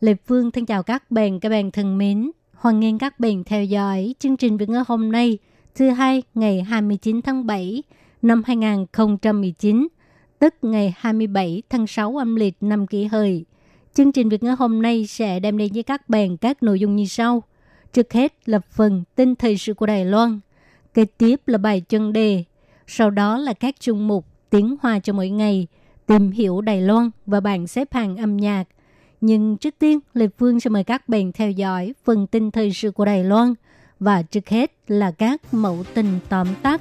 Lê Phương thân chào các bạn, các bạn thân mến. Hoan nghênh các bạn theo dõi chương trình Việt ngữ hôm nay, thứ hai ngày 29 tháng 7 năm 2019, tức ngày 27 tháng 6 âm lịch năm kỷ hợi. Chương trình Việt ngữ hôm nay sẽ đem đến với các bạn các nội dung như sau. Trước hết là phần tin thời sự của Đài Loan, kế tiếp là bài chân đề, sau đó là các chung mục tiếng hoa cho mỗi ngày, tìm hiểu Đài Loan và bảng xếp hạng âm nhạc. Nhưng trước tiên, Lê Phương sẽ mời các bạn theo dõi phần tin thời sự của Đài Loan và trước hết là các mẫu tin tóm tắt.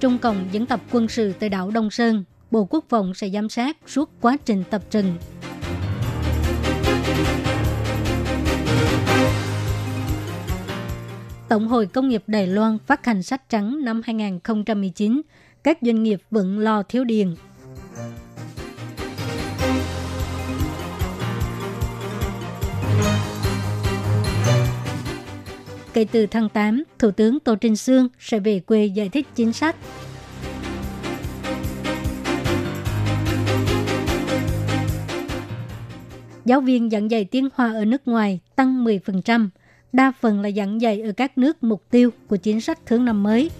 Trung Cộng dẫn tập quân sự tại đảo Đông Sơn, Bộ Quốc phòng sẽ giám sát suốt quá trình tập trình. Tổng hội Công nghiệp Đài Loan phát hành sách trắng năm 2019, các doanh nghiệp vẫn lo thiếu điện. Kể từ tháng 8, Thủ tướng Tô Trinh Sương sẽ về quê giải thích chính sách. Giáo viên giảng dạy tiếng Hoa ở nước ngoài tăng 10%, đa phần là giảng dạy ở các nước mục tiêu của chính sách thưởng năm mới.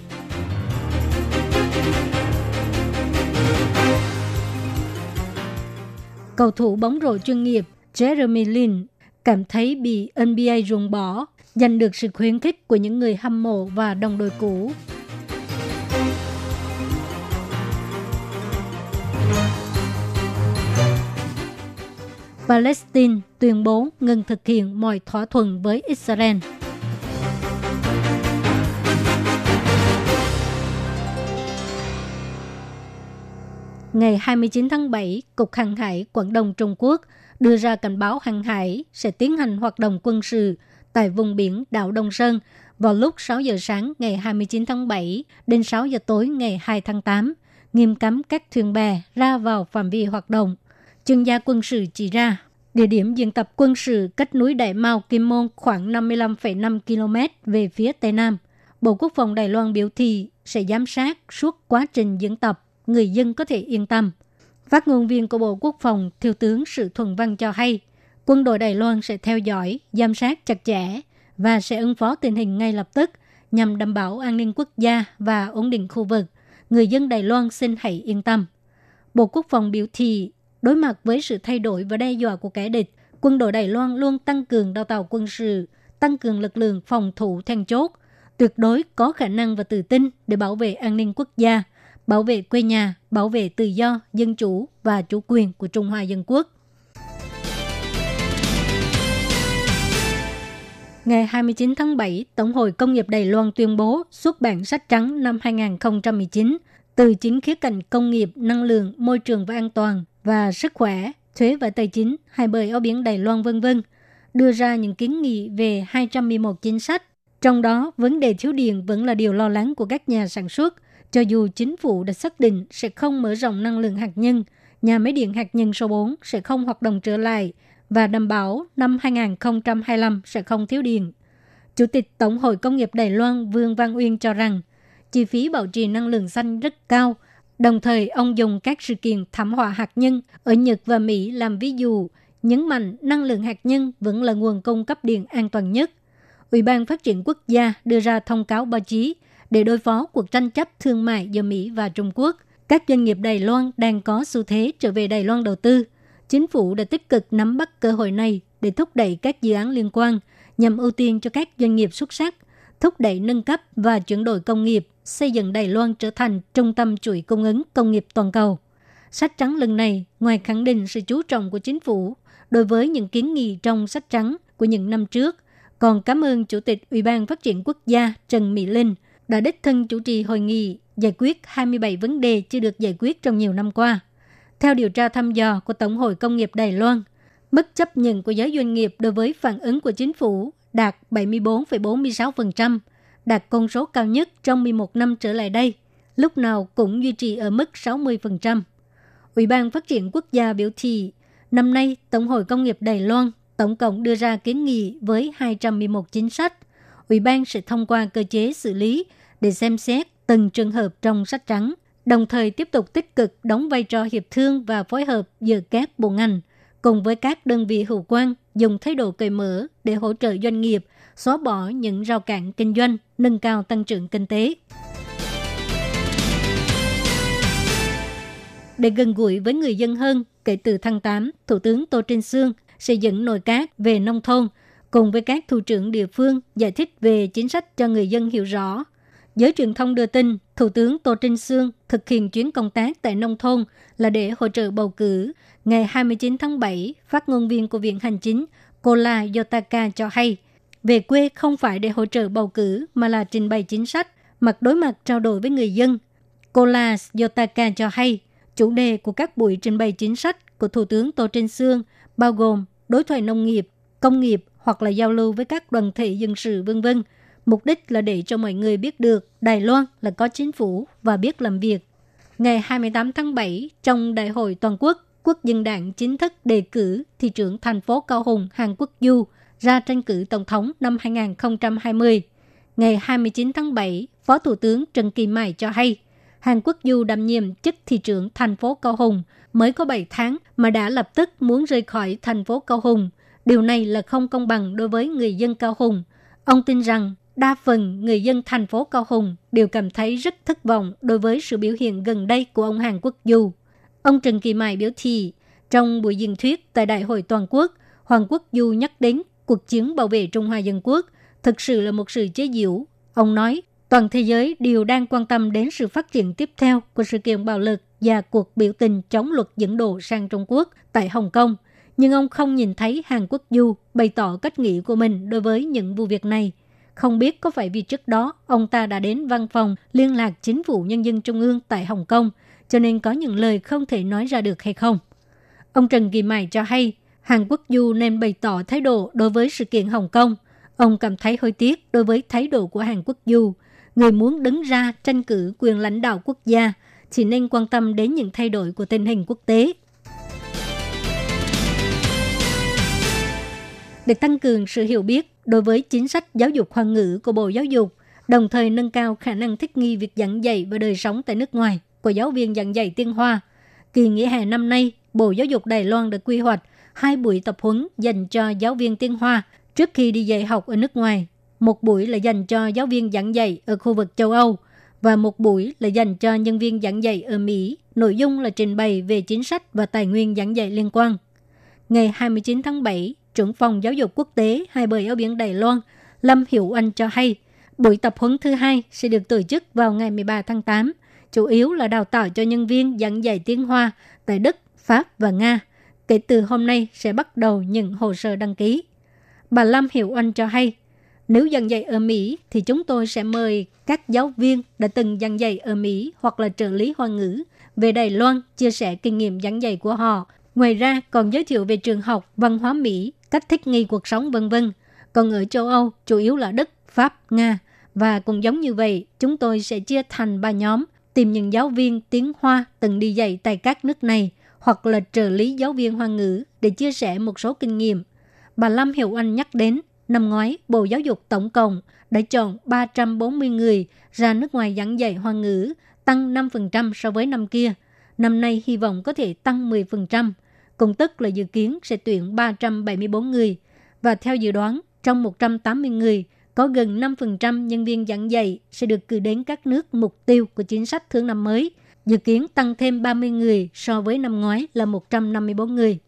Cầu thủ bóng rổ chuyên nghiệp Jeremy Lin cảm thấy bị NBA ruồng bỏ, giành được sự khuyến khích của những người hâm mộ và đồng đội cũ. Palestine tuyên bố ngừng thực hiện mọi thỏa thuận với Israel. Ngày 29 tháng 7, Cục Hàng hải Quảng Đông Trung Quốc đưa ra cảnh báo hàng hải sẽ tiến hành hoạt động quân sự tại vùng biển đảo Đông Sơn vào lúc 6 giờ sáng ngày 29 tháng 7 đến 6 giờ tối ngày 2 tháng 8, nghiêm cấm các thuyền bè ra vào phạm vi hoạt động. Chuyên gia quân sự chỉ ra, địa điểm diễn tập quân sự cách núi Đại Mao Kim Môn khoảng 55,5 km về phía Tây Nam. Bộ Quốc phòng Đài Loan biểu thị sẽ giám sát suốt quá trình diễn tập, người dân có thể yên tâm. Phát ngôn viên của Bộ Quốc phòng, Thiếu tướng Sự Thuần Văn cho hay, quân đội Đài Loan sẽ theo dõi, giám sát chặt chẽ và sẽ ứng phó tình hình ngay lập tức nhằm đảm bảo an ninh quốc gia và ổn định khu vực. Người dân Đài Loan xin hãy yên tâm. Bộ Quốc phòng biểu thị Đối mặt với sự thay đổi và đe dọa của kẻ địch, quân đội Đài Loan luôn tăng cường đào tạo quân sự, tăng cường lực lượng phòng thủ then chốt, tuyệt đối có khả năng và tự tin để bảo vệ an ninh quốc gia, bảo vệ quê nhà, bảo vệ tự do, dân chủ và chủ quyền của Trung Hoa Dân Quốc. Ngày 29 tháng 7, Tổng hội Công nghiệp Đài Loan tuyên bố xuất bản sách trắng năm 2019 từ chính khía cạnh công nghiệp, năng lượng, môi trường và an toàn và sức khỏe, thuế và tài chính, hai bờ eo biển Đài Loan vân vân, đưa ra những kiến nghị về 211 chính sách. Trong đó, vấn đề thiếu điện vẫn là điều lo lắng của các nhà sản xuất, cho dù chính phủ đã xác định sẽ không mở rộng năng lượng hạt nhân, nhà máy điện hạt nhân số 4 sẽ không hoạt động trở lại và đảm bảo năm 2025 sẽ không thiếu điện. Chủ tịch Tổng hội Công nghiệp Đài Loan Vương Văn Uyên cho rằng, chi phí bảo trì năng lượng xanh rất cao – Đồng thời, ông dùng các sự kiện thảm họa hạt nhân ở Nhật và Mỹ làm ví dụ, nhấn mạnh năng lượng hạt nhân vẫn là nguồn cung cấp điện an toàn nhất. Ủy ban Phát triển Quốc gia đưa ra thông cáo báo chí để đối phó cuộc tranh chấp thương mại giữa Mỹ và Trung Quốc. Các doanh nghiệp Đài Loan đang có xu thế trở về Đài Loan đầu tư. Chính phủ đã tích cực nắm bắt cơ hội này để thúc đẩy các dự án liên quan nhằm ưu tiên cho các doanh nghiệp xuất sắc, thúc đẩy nâng cấp và chuyển đổi công nghiệp xây dựng Đài Loan trở thành trung tâm chuỗi cung ứng công nghiệp toàn cầu. Sách trắng lần này, ngoài khẳng định sự chú trọng của chính phủ đối với những kiến nghị trong sách trắng của những năm trước, còn cảm ơn Chủ tịch Ủy ban Phát triển Quốc gia Trần Mỹ Linh đã đích thân chủ trì hội nghị giải quyết 27 vấn đề chưa được giải quyết trong nhiều năm qua. Theo điều tra thăm dò của Tổng hội Công nghiệp Đài Loan, mức chấp nhận của giới doanh nghiệp đối với phản ứng của chính phủ đạt 74,46%, đạt con số cao nhất trong 11 năm trở lại đây, lúc nào cũng duy trì ở mức 60%. Ủy ban Phát triển Quốc gia biểu thị, năm nay Tổng hội Công nghiệp Đài Loan tổng cộng đưa ra kiến nghị với 211 chính sách. Ủy ban sẽ thông qua cơ chế xử lý để xem xét từng trường hợp trong sách trắng, đồng thời tiếp tục tích cực đóng vai trò hiệp thương và phối hợp giữa các bộ ngành, cùng với các đơn vị hữu quan dùng thái độ cởi mở để hỗ trợ doanh nghiệp xóa bỏ những rào cản kinh doanh, nâng cao tăng trưởng kinh tế. Để gần gũi với người dân hơn, kể từ tháng 8, Thủ tướng Tô Trinh Sương xây dựng nội các về nông thôn, cùng với các thủ trưởng địa phương giải thích về chính sách cho người dân hiểu rõ. Giới truyền thông đưa tin, Thủ tướng Tô Trinh Sương thực hiện chuyến công tác tại nông thôn là để hỗ trợ bầu cử. Ngày 29 tháng 7, phát ngôn viên của Viện Hành Chính Kola Yotaka cho hay, về quê không phải để hỗ trợ bầu cử mà là trình bày chính sách, mặt đối mặt trao đổi với người dân. Kola Yotaka cho hay, chủ đề của các buổi trình bày chính sách của Thủ tướng Tô Trinh Sương bao gồm đối thoại nông nghiệp, công nghiệp hoặc là giao lưu với các đoàn thể dân sự vân vân. Mục đích là để cho mọi người biết được Đài Loan là có chính phủ và biết làm việc. Ngày 28 tháng 7, trong Đại hội Toàn quốc, Quốc dân đảng chính thức đề cử thị trưởng thành phố Cao Hùng Hàn Quốc Du ra tranh cử Tổng thống năm 2020. Ngày 29 tháng 7, Phó Thủ tướng Trần Kỳ Mai cho hay, Hàn Quốc Du đảm nhiệm chức thị trưởng thành phố Cao Hùng mới có 7 tháng mà đã lập tức muốn rời khỏi thành phố Cao Hùng. Điều này là không công bằng đối với người dân Cao Hùng. Ông tin rằng đa phần người dân thành phố Cao Hùng đều cảm thấy rất thất vọng đối với sự biểu hiện gần đây của ông Hàn Quốc Du. Ông Trần Kỳ Mai biểu thị, trong buổi diễn thuyết tại Đại hội Toàn quốc, Hoàng Quốc Du nhắc đến cuộc chiến bảo vệ Trung Hoa Dân Quốc thực sự là một sự chế giễu. Ông nói, toàn thế giới đều đang quan tâm đến sự phát triển tiếp theo của sự kiện bạo lực và cuộc biểu tình chống luật dẫn độ sang Trung Quốc tại Hồng Kông. Nhưng ông không nhìn thấy Hàn Quốc Du bày tỏ cách nghĩ của mình đối với những vụ việc này. Không biết có phải vì trước đó ông ta đã đến văn phòng liên lạc chính phủ nhân dân trung ương tại Hồng Kông, cho nên có những lời không thể nói ra được hay không. Ông Trần Kỳ Mại cho hay, Hàn Quốc Du nên bày tỏ thái độ đối với sự kiện Hồng Kông. Ông cảm thấy hơi tiếc đối với thái độ của Hàn Quốc Du. Người muốn đứng ra tranh cử quyền lãnh đạo quốc gia chỉ nên quan tâm đến những thay đổi của tình hình quốc tế. Để tăng cường sự hiểu biết đối với chính sách giáo dục khoa ngữ của Bộ Giáo dục, đồng thời nâng cao khả năng thích nghi việc giảng dạy và đời sống tại nước ngoài của giáo viên giảng dạy tiếng Hoa. Kỳ nghỉ hè năm nay, Bộ Giáo dục Đài Loan đã quy hoạch hai buổi tập huấn dành cho giáo viên tiếng Hoa trước khi đi dạy học ở nước ngoài. Một buổi là dành cho giáo viên giảng dạy ở khu vực châu Âu và một buổi là dành cho nhân viên giảng dạy ở Mỹ. Nội dung là trình bày về chính sách và tài nguyên giảng dạy liên quan. Ngày 29 tháng 7, trưởng phòng giáo dục quốc tế hai bờ eo biển Đài Loan, Lâm Hiểu Anh cho hay, buổi tập huấn thứ hai sẽ được tổ chức vào ngày 13 tháng 8, chủ yếu là đào tạo cho nhân viên giảng dạy tiếng Hoa tại Đức, Pháp và Nga. Kể từ hôm nay sẽ bắt đầu nhận hồ sơ đăng ký. Bà Lâm Hiểu Anh cho hay, nếu giảng dạy ở Mỹ thì chúng tôi sẽ mời các giáo viên đã từng giảng dạy ở Mỹ hoặc là trợ lý hoa ngữ về Đài Loan chia sẻ kinh nghiệm giảng dạy của họ. Ngoài ra còn giới thiệu về trường học, văn hóa Mỹ, cách thích nghi cuộc sống vân vân. Còn ở châu Âu chủ yếu là Đức, Pháp, Nga và cũng giống như vậy, chúng tôi sẽ chia thành ba nhóm, tìm những giáo viên tiếng Hoa từng đi dạy tại các nước này hoặc là trợ lý giáo viên Hoa ngữ để chia sẻ một số kinh nghiệm. Bà Lâm Hiểu Anh nhắc đến Năm ngoái, Bộ Giáo dục tổng cộng đã chọn 340 người ra nước ngoài giảng dạy Hoa ngữ, tăng 5% so với năm kia. Năm nay hy vọng có thể tăng 10%, cùng tức là dự kiến sẽ tuyển 374 người. Và theo dự đoán, trong 180 người, có gần 5% nhân viên giảng dạy sẽ được cử đến các nước mục tiêu của chính sách thương năm mới, dự kiến tăng thêm 30 người so với năm ngoái là 154 người.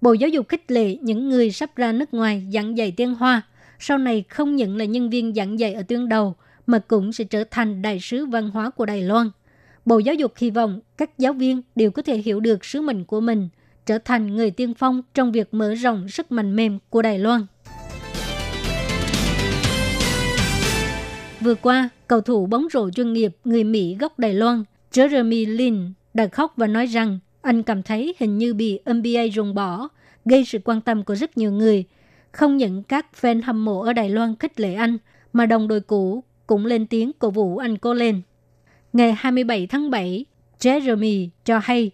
Bộ Giáo dục khích lệ những người sắp ra nước ngoài giảng dạy tiếng Hoa, sau này không những là nhân viên giảng dạy ở tuyến đầu, mà cũng sẽ trở thành đại sứ văn hóa của Đài Loan. Bộ Giáo dục hy vọng các giáo viên đều có thể hiểu được sứ mệnh của mình, trở thành người tiên phong trong việc mở rộng sức mạnh mềm của Đài Loan. vừa qua, cầu thủ bóng rổ chuyên nghiệp người Mỹ gốc Đài Loan Jeremy Lin đã khóc và nói rằng anh cảm thấy hình như bị NBA ruồng bỏ, gây sự quan tâm của rất nhiều người. Không những các fan hâm mộ ở Đài Loan khích lệ anh, mà đồng đội cũ cũng lên tiếng cổ vũ anh cô lên. Ngày 27 tháng 7, Jeremy cho hay,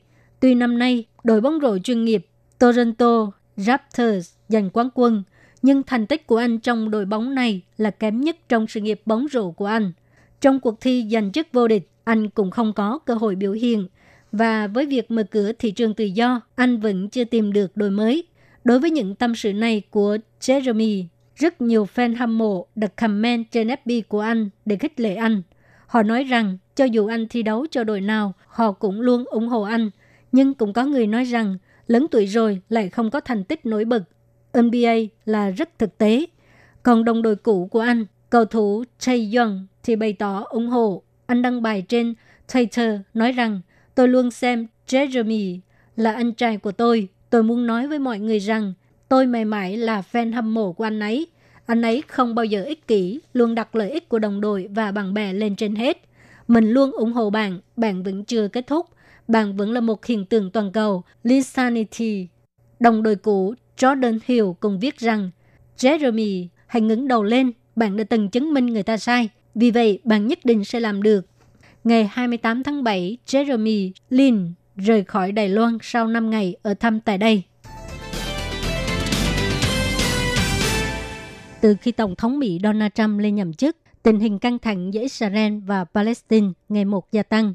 tuy năm nay đội bóng rổ chuyên nghiệp Toronto Raptors giành quán quân, nhưng thành tích của anh trong đội bóng này là kém nhất trong sự nghiệp bóng rổ của anh. Trong cuộc thi giành chức vô địch, anh cũng không có cơ hội biểu hiện. Và với việc mở cửa thị trường tự do, anh vẫn chưa tìm được đội mới. Đối với những tâm sự này của Jeremy, rất nhiều fan hâm mộ đặt comment trên FB của anh để khích lệ anh. Họ nói rằng cho dù anh thi đấu cho đội nào, họ cũng luôn ủng hộ anh. Nhưng cũng có người nói rằng lớn tuổi rồi lại không có thành tích nổi bật. NBA là rất thực tế. Còn đồng đội cũ của anh, cầu thủ Chae Young thì bày tỏ ủng hộ. Anh đăng bài trên Twitter nói rằng tôi luôn xem Jeremy là anh trai của tôi. Tôi muốn nói với mọi người rằng tôi mãi mãi là fan hâm mộ của anh ấy. Anh ấy không bao giờ ích kỷ, luôn đặt lợi ích của đồng đội và bạn bè lên trên hết. Mình luôn ủng hộ bạn, bạn vẫn chưa kết thúc. Bạn vẫn là một hiện tượng toàn cầu, Lisanity. Đồng đội cũ Jordan Hill cũng viết rằng Jeremy, hãy ngẩng đầu lên, bạn đã từng chứng minh người ta sai. Vì vậy, bạn nhất định sẽ làm được. Ngày 28 tháng 7, Jeremy Lin rời khỏi Đài Loan sau 5 ngày ở thăm tại đây. Từ khi Tổng thống Mỹ Donald Trump lên nhậm chức, tình hình căng thẳng giữa Israel và Palestine ngày một gia tăng.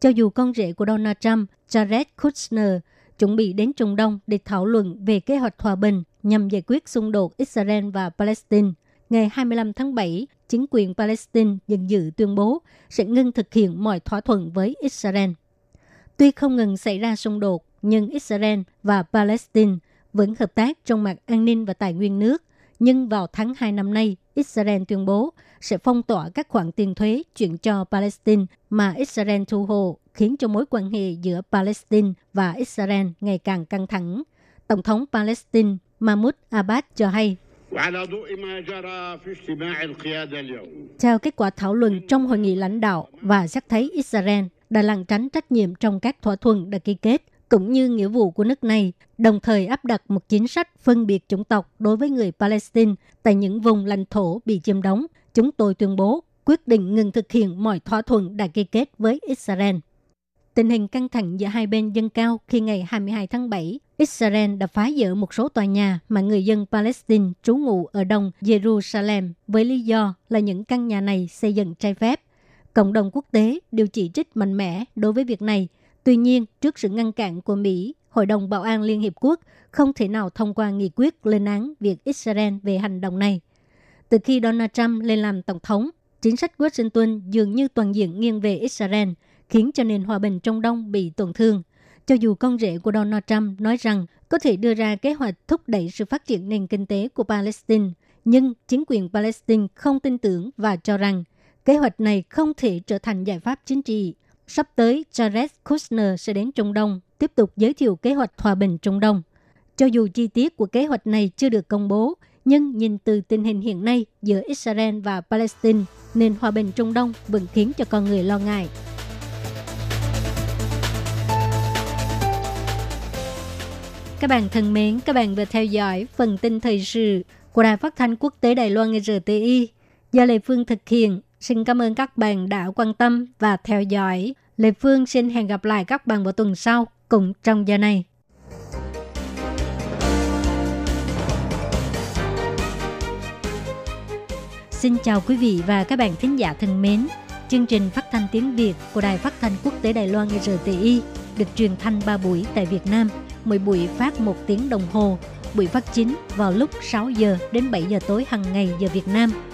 Cho dù con rể của Donald Trump, Jared Kushner, chuẩn bị đến Trung Đông để thảo luận về kế hoạch hòa bình nhằm giải quyết xung đột Israel và Palestine. Ngày 25 tháng 7, chính quyền Palestine dần dự tuyên bố sẽ ngưng thực hiện mọi thỏa thuận với Israel. Tuy không ngừng xảy ra xung đột, nhưng Israel và Palestine vẫn hợp tác trong mặt an ninh và tài nguyên nước. Nhưng vào tháng 2 năm nay, Israel tuyên bố sẽ phong tỏa các khoản tiền thuế chuyển cho Palestine mà Israel thu hộ, khiến cho mối quan hệ giữa Palestine và Israel ngày càng căng thẳng. Tổng thống Palestine Mahmoud Abbas cho hay theo kết quả thảo luận trong hội nghị lãnh đạo và xác thấy Israel đã lảng tránh trách nhiệm trong các thỏa thuận đã ký kết, cũng như nghĩa vụ của nước này, đồng thời áp đặt một chính sách phân biệt chủng tộc đối với người Palestine tại những vùng lãnh thổ bị chiếm đóng. Chúng tôi tuyên bố quyết định ngừng thực hiện mọi thỏa thuận đã ký kết với Israel. Tình hình căng thẳng giữa hai bên dâng cao khi ngày 22 tháng 7, Israel đã phá dỡ một số tòa nhà mà người dân Palestine trú ngụ ở đông Jerusalem với lý do là những căn nhà này xây dựng trái phép. Cộng đồng quốc tế đều chỉ trích mạnh mẽ đối với việc này. Tuy nhiên, trước sự ngăn cản của Mỹ, Hội đồng Bảo an Liên Hiệp Quốc không thể nào thông qua nghị quyết lên án việc Israel về hành động này. Từ khi Donald Trump lên làm tổng thống, chính sách Washington dường như toàn diện nghiêng về Israel, khiến cho nền hòa bình trong Đông bị tổn thương. Cho dù con rể của Donald Trump nói rằng có thể đưa ra kế hoạch thúc đẩy sự phát triển nền kinh tế của Palestine, nhưng chính quyền Palestine không tin tưởng và cho rằng kế hoạch này không thể trở thành giải pháp chính trị. Sắp tới, Jared Kushner sẽ đến Trung Đông, tiếp tục giới thiệu kế hoạch hòa bình Trung Đông. Cho dù chi tiết của kế hoạch này chưa được công bố, nhưng nhìn từ tình hình hiện nay giữa Israel và Palestine, nền hòa bình Trung Đông vẫn khiến cho con người lo ngại. Các bạn thân mến, các bạn vừa theo dõi phần tin thời sự của Đài Phát thanh Quốc tế Đài Loan RTI do Lê Phương thực hiện. Xin cảm ơn các bạn đã quan tâm và theo dõi. Lê Phương xin hẹn gặp lại các bạn vào tuần sau cùng trong giờ này. Xin chào quý vị và các bạn thính giả thân mến. Chương trình phát thanh tiếng Việt của Đài Phát thanh Quốc tế Đài Loan RTI được truyền thanh 3 buổi tại Việt Nam – mỗi buổi phát một tiếng đồng hồ. Buổi phát chính vào lúc 6 giờ đến 7 giờ tối hàng ngày giờ Việt Nam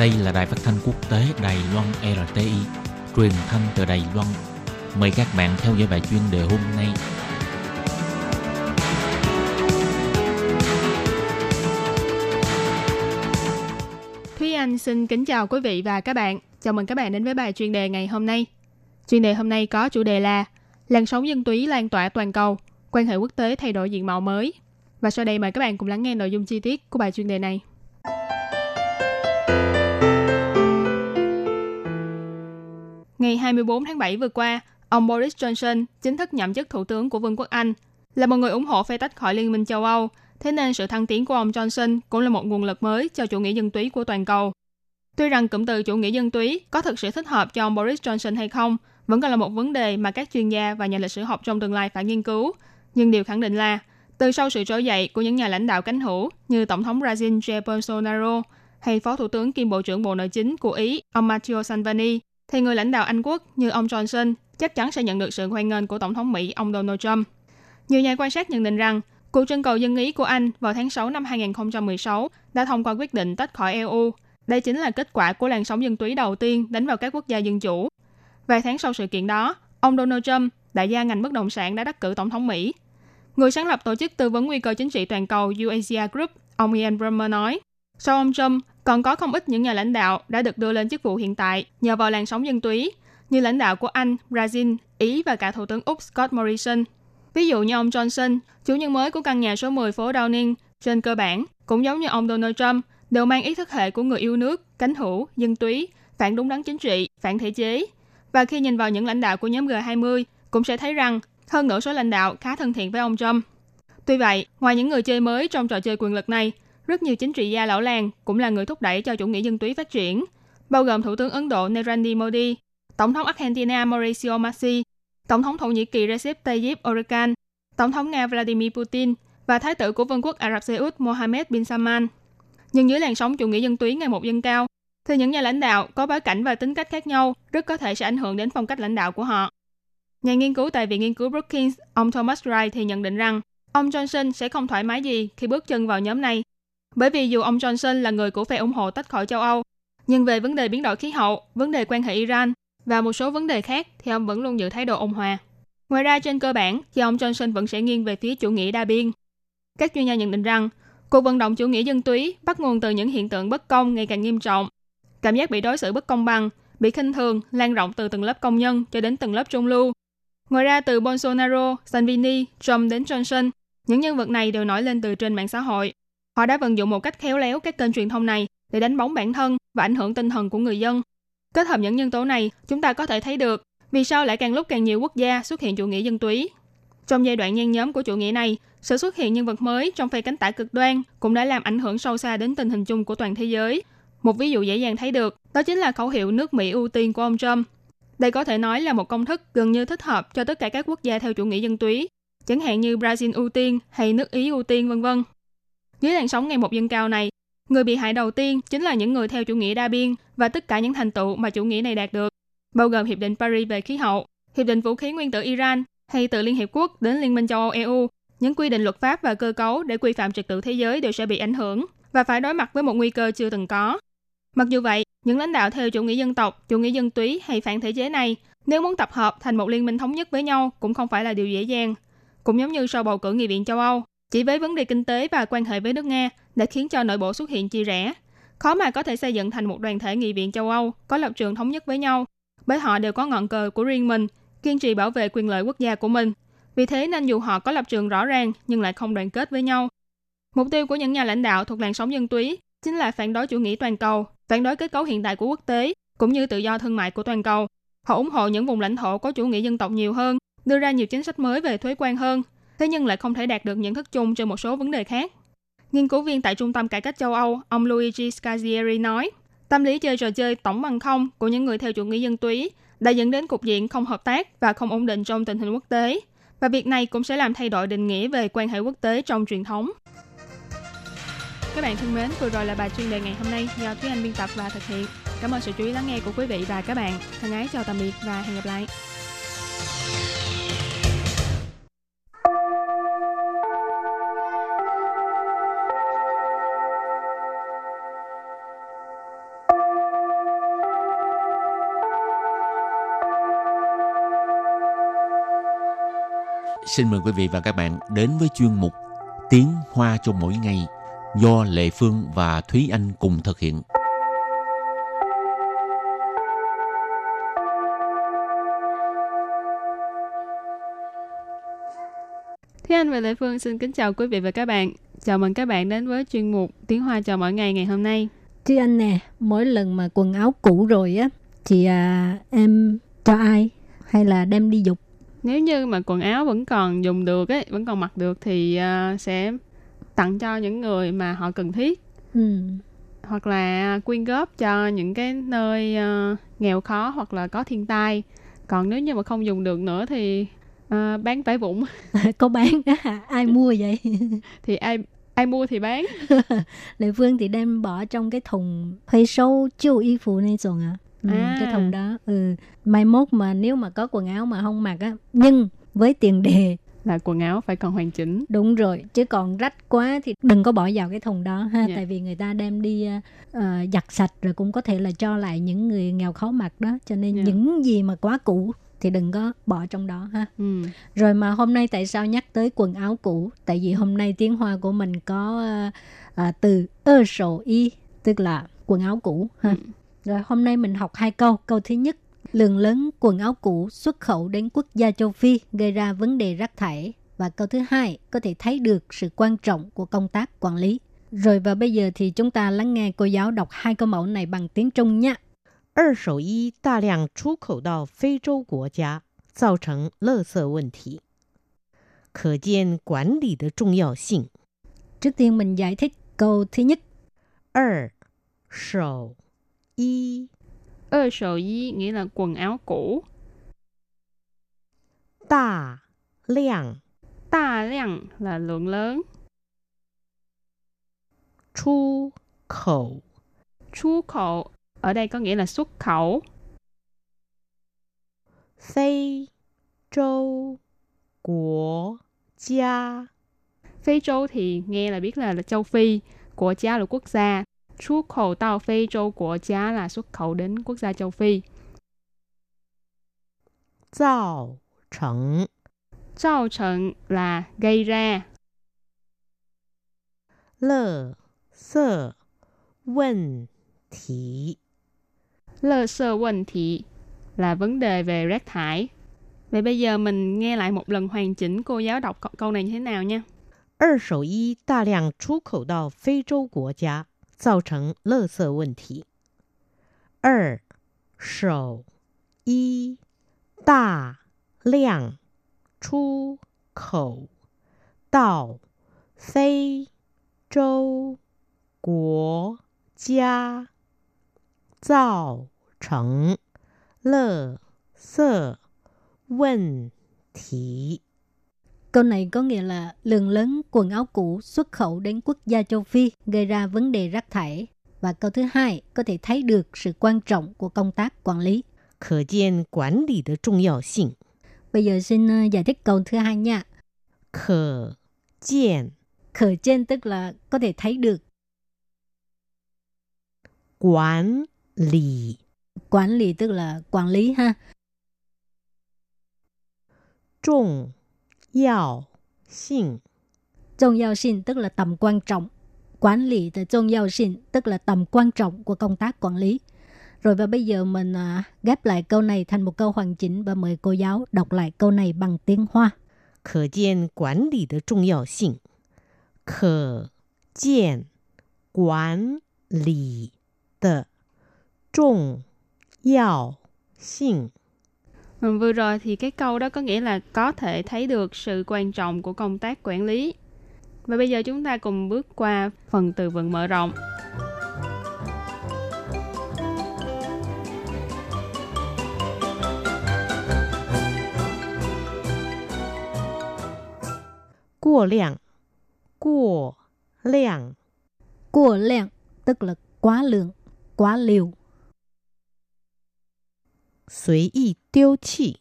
Đây là đài phát thanh quốc tế Đài Loan RTI, truyền thanh từ Đài Loan. Mời các bạn theo dõi bài chuyên đề hôm nay. Thúy Anh xin kính chào quý vị và các bạn. Chào mừng các bạn đến với bài chuyên đề ngày hôm nay. Chuyên đề hôm nay có chủ đề là làn sóng dân túy lan tỏa toàn cầu, quan hệ quốc tế thay đổi diện mạo mới. Và sau đây mời các bạn cùng lắng nghe nội dung chi tiết của bài chuyên đề này. Ngày 24 tháng 7 vừa qua, ông Boris Johnson chính thức nhậm chức thủ tướng của Vương quốc Anh. Là một người ủng hộ phe tách khỏi Liên minh châu Âu, thế nên sự thăng tiến của ông Johnson cũng là một nguồn lực mới cho chủ nghĩa dân túy của toàn cầu. Tuy rằng cụm từ chủ nghĩa dân túy có thực sự thích hợp cho ông Boris Johnson hay không, vẫn còn là một vấn đề mà các chuyên gia và nhà lịch sử học trong tương lai phải nghiên cứu. Nhưng điều khẳng định là, từ sau sự trỗi dậy của những nhà lãnh đạo cánh hữu như Tổng thống Brazil Jair Bolsonaro hay Phó Thủ tướng kiêm Bộ trưởng Bộ Nội chính của Ý ông Matteo Salvini, thì người lãnh đạo Anh quốc như ông Johnson chắc chắn sẽ nhận được sự hoan nghênh của Tổng thống Mỹ ông Donald Trump. Nhiều nhà quan sát nhận định rằng, cuộc trưng cầu dân ý của Anh vào tháng 6 năm 2016 đã thông qua quyết định tách khỏi EU. Đây chính là kết quả của làn sóng dân túy đầu tiên đánh vào các quốc gia dân chủ. Vài tháng sau sự kiện đó, ông Donald Trump, đại gia ngành bất động sản đã đắc cử Tổng thống Mỹ. Người sáng lập tổ chức tư vấn nguy cơ chính trị toàn cầu UAsia Group, ông Ian Bremmer nói, sau ông Trump, còn có không ít những nhà lãnh đạo đã được đưa lên chức vụ hiện tại nhờ vào làn sóng dân túy, như lãnh đạo của Anh, Brazil, Ý và cả Thủ tướng Úc Scott Morrison. Ví dụ như ông Johnson, chủ nhân mới của căn nhà số 10 phố Downing, trên cơ bản, cũng giống như ông Donald Trump, đều mang ý thức hệ của người yêu nước, cánh hữu, dân túy, phản đúng đắn chính trị, phản thể chế. Và khi nhìn vào những lãnh đạo của nhóm G20, cũng sẽ thấy rằng hơn nửa số lãnh đạo khá thân thiện với ông Trump. Tuy vậy, ngoài những người chơi mới trong trò chơi quyền lực này, rất nhiều chính trị gia lão làng cũng là người thúc đẩy cho chủ nghĩa dân túy phát triển, bao gồm Thủ tướng Ấn Độ Narendra Modi, Tổng thống Argentina Mauricio Macri, Tổng thống Thổ Nhĩ Kỳ Recep Tayyip Erdogan, Tổng thống Nga Vladimir Putin và Thái tử của Vương quốc Ả Rập Xê Út Mohammed bin Salman. Nhưng dưới làn sóng chủ nghĩa dân túy ngày một dâng cao, thì những nhà lãnh đạo có bối cảnh và tính cách khác nhau rất có thể sẽ ảnh hưởng đến phong cách lãnh đạo của họ. Nhà nghiên cứu tại Viện Nghiên cứu Brookings, ông Thomas Wright thì nhận định rằng ông Johnson sẽ không thoải mái gì khi bước chân vào nhóm này bởi vì dù ông Johnson là người của phe ủng hộ tách khỏi châu Âu, nhưng về vấn đề biến đổi khí hậu, vấn đề quan hệ Iran và một số vấn đề khác thì ông vẫn luôn giữ thái độ ôn hòa. Ngoài ra trên cơ bản thì ông Johnson vẫn sẽ nghiêng về phía chủ nghĩa đa biên. Các chuyên gia nhận định rằng cuộc vận động chủ nghĩa dân túy bắt nguồn từ những hiện tượng bất công ngày càng nghiêm trọng. Cảm giác bị đối xử bất công bằng, bị khinh thường lan rộng từ từng lớp công nhân cho đến từng lớp trung lưu. Ngoài ra từ Bolsonaro, Salvini, Trump đến Johnson, những nhân vật này đều nổi lên từ trên mạng xã hội. Họ đã vận dụng một cách khéo léo các kênh truyền thông này để đánh bóng bản thân và ảnh hưởng tinh thần của người dân. Kết hợp những nhân tố này, chúng ta có thể thấy được vì sao lại càng lúc càng nhiều quốc gia xuất hiện chủ nghĩa dân túy. Trong giai đoạn nhen nhóm của chủ nghĩa này, sự xuất hiện nhân vật mới trong phe cánh tả cực đoan cũng đã làm ảnh hưởng sâu xa đến tình hình chung của toàn thế giới. Một ví dụ dễ dàng thấy được, đó chính là khẩu hiệu nước Mỹ ưu tiên của ông Trump. Đây có thể nói là một công thức gần như thích hợp cho tất cả các quốc gia theo chủ nghĩa dân túy, chẳng hạn như Brazil ưu tiên hay nước Ý ưu tiên vân vân. Dưới làn sóng ngày một dâng cao này, người bị hại đầu tiên chính là những người theo chủ nghĩa đa biên và tất cả những thành tựu mà chủ nghĩa này đạt được, bao gồm Hiệp định Paris về khí hậu, Hiệp định Vũ khí Nguyên tử Iran hay từ Liên Hiệp Quốc đến Liên minh châu Âu EU, những quy định luật pháp và cơ cấu để quy phạm trật tự thế giới đều sẽ bị ảnh hưởng và phải đối mặt với một nguy cơ chưa từng có. Mặc dù vậy, những lãnh đạo theo chủ nghĩa dân tộc, chủ nghĩa dân túy hay phản thể chế này, nếu muốn tập hợp thành một liên minh thống nhất với nhau cũng không phải là điều dễ dàng. Cũng giống như sau bầu cử nghị viện châu Âu, chỉ với vấn đề kinh tế và quan hệ với nước Nga đã khiến cho nội bộ xuất hiện chia rẽ. Khó mà có thể xây dựng thành một đoàn thể nghị viện châu Âu có lập trường thống nhất với nhau, bởi họ đều có ngọn cờ của riêng mình, kiên trì bảo vệ quyền lợi quốc gia của mình. Vì thế nên dù họ có lập trường rõ ràng nhưng lại không đoàn kết với nhau. Mục tiêu của những nhà lãnh đạo thuộc làn sóng dân túy chính là phản đối chủ nghĩa toàn cầu, phản đối kết cấu hiện tại của quốc tế, cũng như tự do thương mại của toàn cầu. Họ ủng hộ những vùng lãnh thổ có chủ nghĩa dân tộc nhiều hơn, đưa ra nhiều chính sách mới về thuế quan hơn, thế nhưng lại không thể đạt được nhận thức chung trên một số vấn đề khác. Nghiên cứu viên tại Trung tâm Cải cách châu Âu, ông Luigi Scazieri nói, tâm lý chơi trò chơi tổng bằng không của những người theo chủ nghĩa dân túy đã dẫn đến cục diện không hợp tác và không ổn định trong tình hình quốc tế, và việc này cũng sẽ làm thay đổi định nghĩa về quan hệ quốc tế trong truyền thống. Các bạn thân mến, vừa rồi là bài chuyên đề ngày hôm nay do Thúy Anh biên tập và thực hiện. Cảm ơn sự chú ý lắng nghe của quý vị và các bạn. Thân ái chào tạm biệt và hẹn gặp lại. Xin mời quý vị và các bạn đến với chuyên mục Tiếng Hoa cho mỗi ngày do Lệ Phương và Thúy Anh cùng thực hiện. Thúy Anh và Lệ Phương xin kính chào quý vị và các bạn. Chào mừng các bạn đến với chuyên mục Tiếng Hoa cho mỗi ngày ngày hôm nay. Thúy Anh nè, mỗi lần mà quần áo cũ rồi á, thì à, em cho ai? Hay là đem đi dục? Nếu như mà quần áo vẫn còn dùng được ấy, vẫn còn mặc được thì uh, sẽ tặng cho những người mà họ cần thiết. Ừ. Hoặc là quyên góp cho những cái nơi uh, nghèo khó hoặc là có thiên tai. Còn nếu như mà không dùng được nữa thì uh, bán vải vụn. Có bán đó hả? Ai mua vậy? thì ai ai mua thì bán. Lệ Phương thì đem bỏ trong cái thùng hơi sâu chiêu y phụ này rồi à. Ừ, À. cái thùng đó ừ mai mốt mà nếu mà có quần áo mà không mặc á nhưng với tiền đề Là quần áo phải còn hoàn chỉnh. đúng rồi chứ còn rách quá thì đừng có bỏ vào cái thùng đó ha Dạ. tại vì người ta đem đi uh, giặt sạch rồi cũng có thể là cho lại những người nghèo khó mặc đó cho nên Dạ. những gì mà quá cũ thì đừng có bỏ trong đó ha Ừ. rồi mà hôm nay tại sao nhắc tới quần áo cũ? Tại vì hôm nay tiếng Hoa của mình có à, à, từ ơ sổ y, tức là quần áo cũ. Ha. Rồi hôm nay mình học hai câu. Câu thứ nhất, lượng lớn quần áo cũ xuất khẩu đến quốc gia châu Phi gây ra vấn đề rác thải. Và câu thứ hai, có thể thấy được sự quan trọng của công tác quản lý. Rồi và bây giờ thì chúng ta lắng nghe cô giáo đọc hai câu mẫu này bằng tiếng Trung nhé. 二手衣大量出口到非洲国家，造成垃圾问题，可见管理的重要性。 Trước tiên mình giải thích câu thứ nhất. 二手 y. Ơ sổ y nghĩa là quần áo cũ. Tà lượng Tà lượng là lượng lớn. Chu khẩu Chu khẩu ở đây có nghĩa là xuất khẩu. Phi châu của gia Phi châu thì nghe là biết là, là châu Phi, của gia là quốc gia, Xuất khẩu到非洲国家 là xuất khẩu đến quốc gia châu Phi. 造成 造成là gây ra. 垃圾问题。 Lơ sơ vấn thị là vấn đề về rác thải. Vậy bây giờ mình nghe lại một lần hoàn chỉnh cô giáo đọc câu- câu này như thế nào nha. 二手衣大量出口到非洲国家， 造成垃圾问题。二手衣大量出口到非洲国家，造成垃圾问题。Câu này có nghĩa là lượng lớn quần áo cũ xuất khẩu đến quốc gia châu Phi gây ra vấn đề rác thải. Và câu thứ hai có thể thấy được sự quan trọng của công tác quản lý. 可见管理的重要性。 Bây giờ xin ờ, giải thích câu thứ hai nha. 可见 Khởi trên tức là có thể thấy được. 管理 Quản lý tức là quản lý ha. 重 Yào Xin Trọng yào xin tức là tầm quan trọng. Quản lý từ trọng yào xin tức là tầm quan trọng của công tác quản lý. Rồi và bây giờ mình à, ghép lại câu này thành một câu hoàn chỉnh và mời cô giáo đọc lại câu này bằng tiếng Hoa. Khở kiến quản lý de trọng yào xin. Khở kiến quản lý de trọng yào xin. Ừ, vừa rồi thì cái câu đó có nghĩa là có thể thấy được sự quan trọng của công tác quản lý. Và bây giờ chúng ta cùng bước qua phần từ vựng mở rộng. Quá lượng Quá lượng Quá lượng tức là quá lượng, quá liều. 随意丢弃，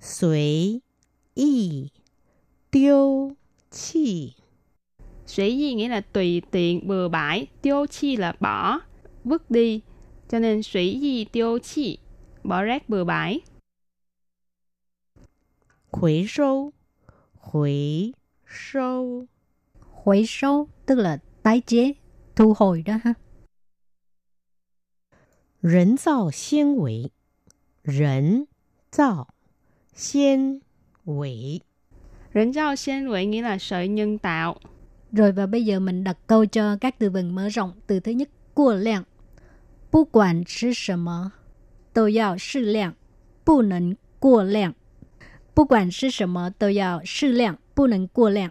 随意丢弃。 Sĩ gì nghĩa là tùy tiện bừa bãi, tiêu chi là bỏ, vứt đi. Cho nên sĩ gì tiêu chi, bỏ rác bừa bãi. 回收， 回收 Hồi số tức là tái chế, thu hồi đó ha. 人造纤维， 人造纤维 Rỉnh rau sen vị nghĩa là sợi nhân tạo. Rồi và bây giờ mình đặt câu cho các từ vựng mở rộng. Từ thứ nhất, qua lượng. 不管吃什么都要适量，不能过量。不管吃什么都要适量，不能过量。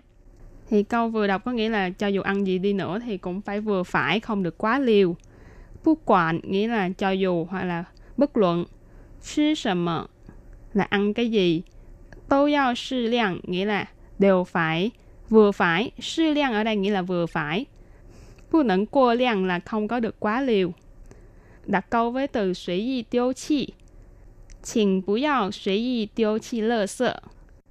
Thì câu vừa đọc có nghĩa là cho dù ăn gì đi nữa thì cũng phải vừa phải, không được quá liều. Bú quản nghĩa là cho dù hoặc là bất luận. Chứ sầm mờ là ăn cái gì. Tô yao sư lượng nghĩa là đều phải, vừa phải. Sư lượng ở đây nghĩa là vừa phải. Bú nẫn qua lượng là không có được quá liều. Đặt câu với từ suy y tiêu chi.请不要随意丢弃垃圾。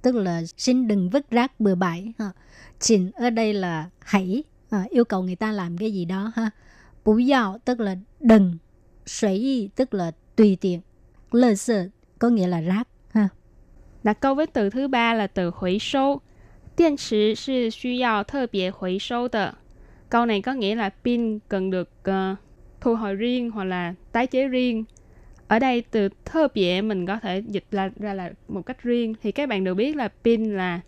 Tức là xin đừng vứt rác bừa bãi. Ha. Xin ở đây là hãy à, yêu cầu người ta làm cái gì đó ha. Bú yào tức là đừng. Suy y tức là tùy tiện. Lơ sơ có nghĩa là rác ha. Đặt câu với từ thứ ba là từ hủy sâu. Điện池是需要特别回收的. Câu này có nghĩa là pin cần được ờ, thu hồi riêng hoặc là tái chế riêng. Ở đây từ thơ bịa mình có thể dịch là ra là một cách riêng. Thì các bạn đều biết là pin là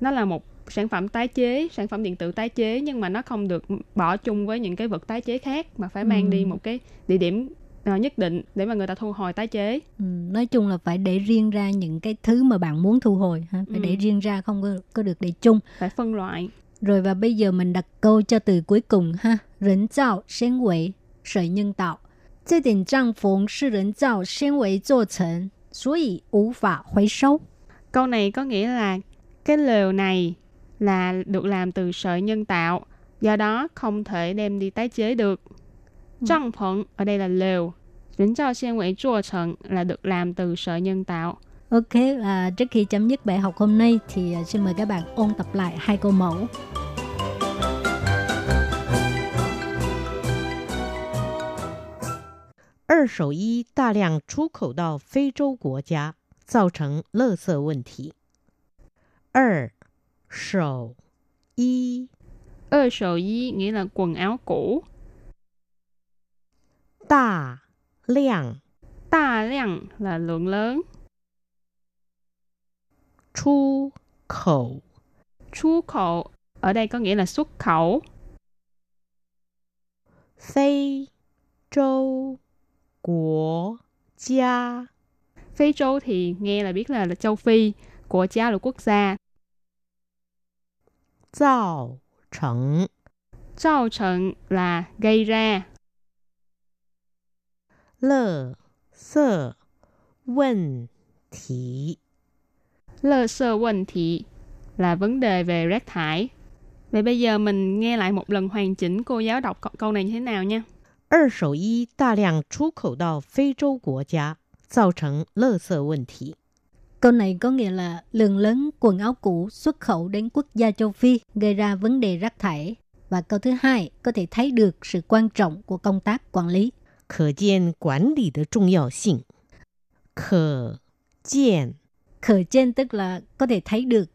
nó là một sản phẩm tái chế, sản phẩm điện tử tái chế nhưng mà nó không được bỏ chung với những cái vật tái chế khác mà phải mang Ừ. đi một cái địa điểm ờ, Ờ, nhất định để mà người ta thu hồi tái chế. Ừ, nói chung là phải để riêng ra những cái thứ mà bạn muốn thu hồi ha phải ừ. để riêng ra không có, có được để chung. Phải phân loại. Rồi và bây giờ mình đặt câu cho từ cuối cùng ha. Rỉnh tạo sen quỷ sợi nhân tạo. Thế đỉnh trang phồng sư rỉnh tạo sen quỷ 做成 số ý ủ phạ hồi sâu Câu này có nghĩa là cái lều này là được làm từ sợi nhân tạo do đó không thể đem đi tái chế được. Trang phấn ở đây là lều. Rỉnh cho sen quỷ chua trần là được làm từ sợi nhân tạo. Ok, à, trước khi chấm dứt bài học hôm nay thì à, xin mời các bạn ôn tập lại hai câu mẫu. Hai sầu y đa lượng xuất khẩu đào Phi Châu quốc gia, tạo thành lơ sơ vấn đề. Hai er, sầu y Hai sầu y nghĩa là quần áo cũ. Tà lượng Tà lượng là lượng lớn. Chu khẩu Chu khẩu ở đây có nghĩa là xuất khẩu. Phi châu của gia Phi châu thì nghe là biết là, là châu Phi, của gia là quốc gia. tạo thành tạo thành là gây ra. 垃圾问题。 Lơ sơ vấn thị là vấn đề về rác thải. Vậy bây giờ mình nghe lại một lần hoàn chỉnh cô giáo đọc câu- câu này như thế nào nha. 二手衣大量出口到非洲国家，造成垃圾问题。 Câu này có nghĩa là lượng lớn quần áo cũ xuất khẩu đến quốc gia châu Phi gây ra vấn đề rác thải. Và câu thứ hai có thể thấy được sự quan trọng của công tác quản lý. 可见管理的重要性。可见 Khởi trên tức là có thể thấy được.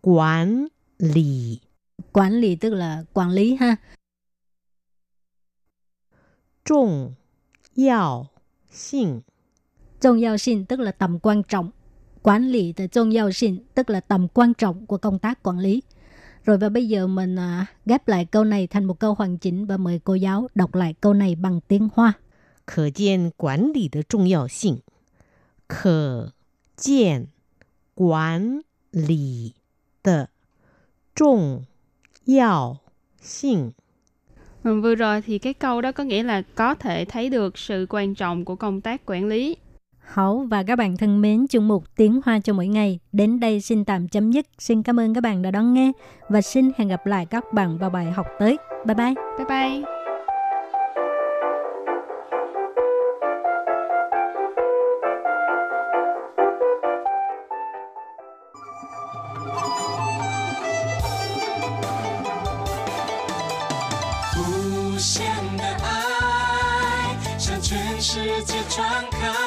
管理 Quản lý tức là quản lý ha. 重要性。 Trọng要sinh tức là tầm quan trọng. Quản lý từ trọng要sinh tức là tầm quan trọng của công tác quản lý. Rồi và bây giờ mình à, ghép lại câu này thành một câu hoàn chỉnh và mời cô giáo đọc lại câu này bằng tiếng Hoa. 可见管理的重要性。可见管理的重要性。 Ừ, vừa rồi thì cái câu đó có nghĩa là có thể thấy được sự quan trọng của công tác quản lý. Hảo và các bạn thân mến, chương mục Tiếng Hoa cho mỗi ngày đến đây xin tạm chấm dứt. Xin cảm ơn các bạn đã đón nghe và xin hẹn gặp lại các bạn vào bài học tới. Bye bye. Bye bye. Hãy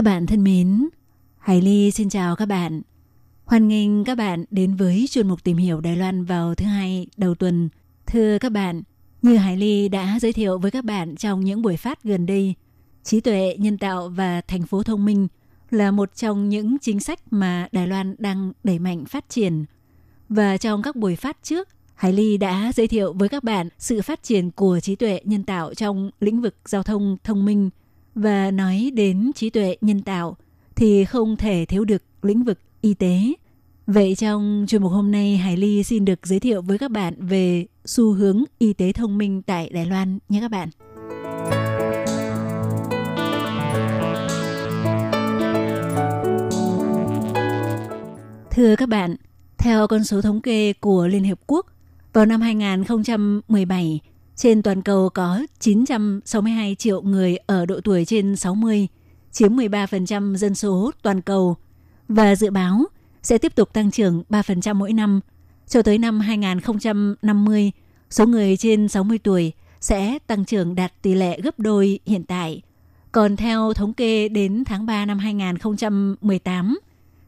Các bạn thân mến, Hải Ly xin chào các bạn. Hoan nghênh các bạn đến với chuyên mục tìm hiểu Đài Loan vào thứ hai đầu tuần. Thưa các bạn, như Hải Ly đã giới thiệu với các bạn trong những buổi phát gần đây, trí tuệ nhân tạo và thành phố thông minh là một trong những chính sách mà Đài Loan đang đẩy mạnh phát triển. Và trong các buổi phát trước, Hải Ly đã giới thiệu với các bạn sự phát triển của trí tuệ nhân tạo trong lĩnh vực giao thông thông minh và nói đến trí tuệ nhân tạo thì không thể thiếu được lĩnh vực y tế. Vậy trong chuyên mục hôm nay, Hải Ly xin được giới thiệu với các bạn về xu hướng y tế thông minh tại Đài Loan nhé các bạn. Thưa các bạn, theo con số thống kê của Liên Hiệp Quốc, vào năm 2017, trên toàn cầu có 962 triệu người ở độ tuổi trên 60, chiếm 13% dân số toàn cầu và dự báo sẽ tiếp tục tăng trưởng 3% mỗi năm. Cho tới năm 2050, số người trên 60 tuổi sẽ tăng trưởng đạt tỷ lệ gấp đôi hiện tại. Còn theo thống kê đến tháng 3 năm 2018,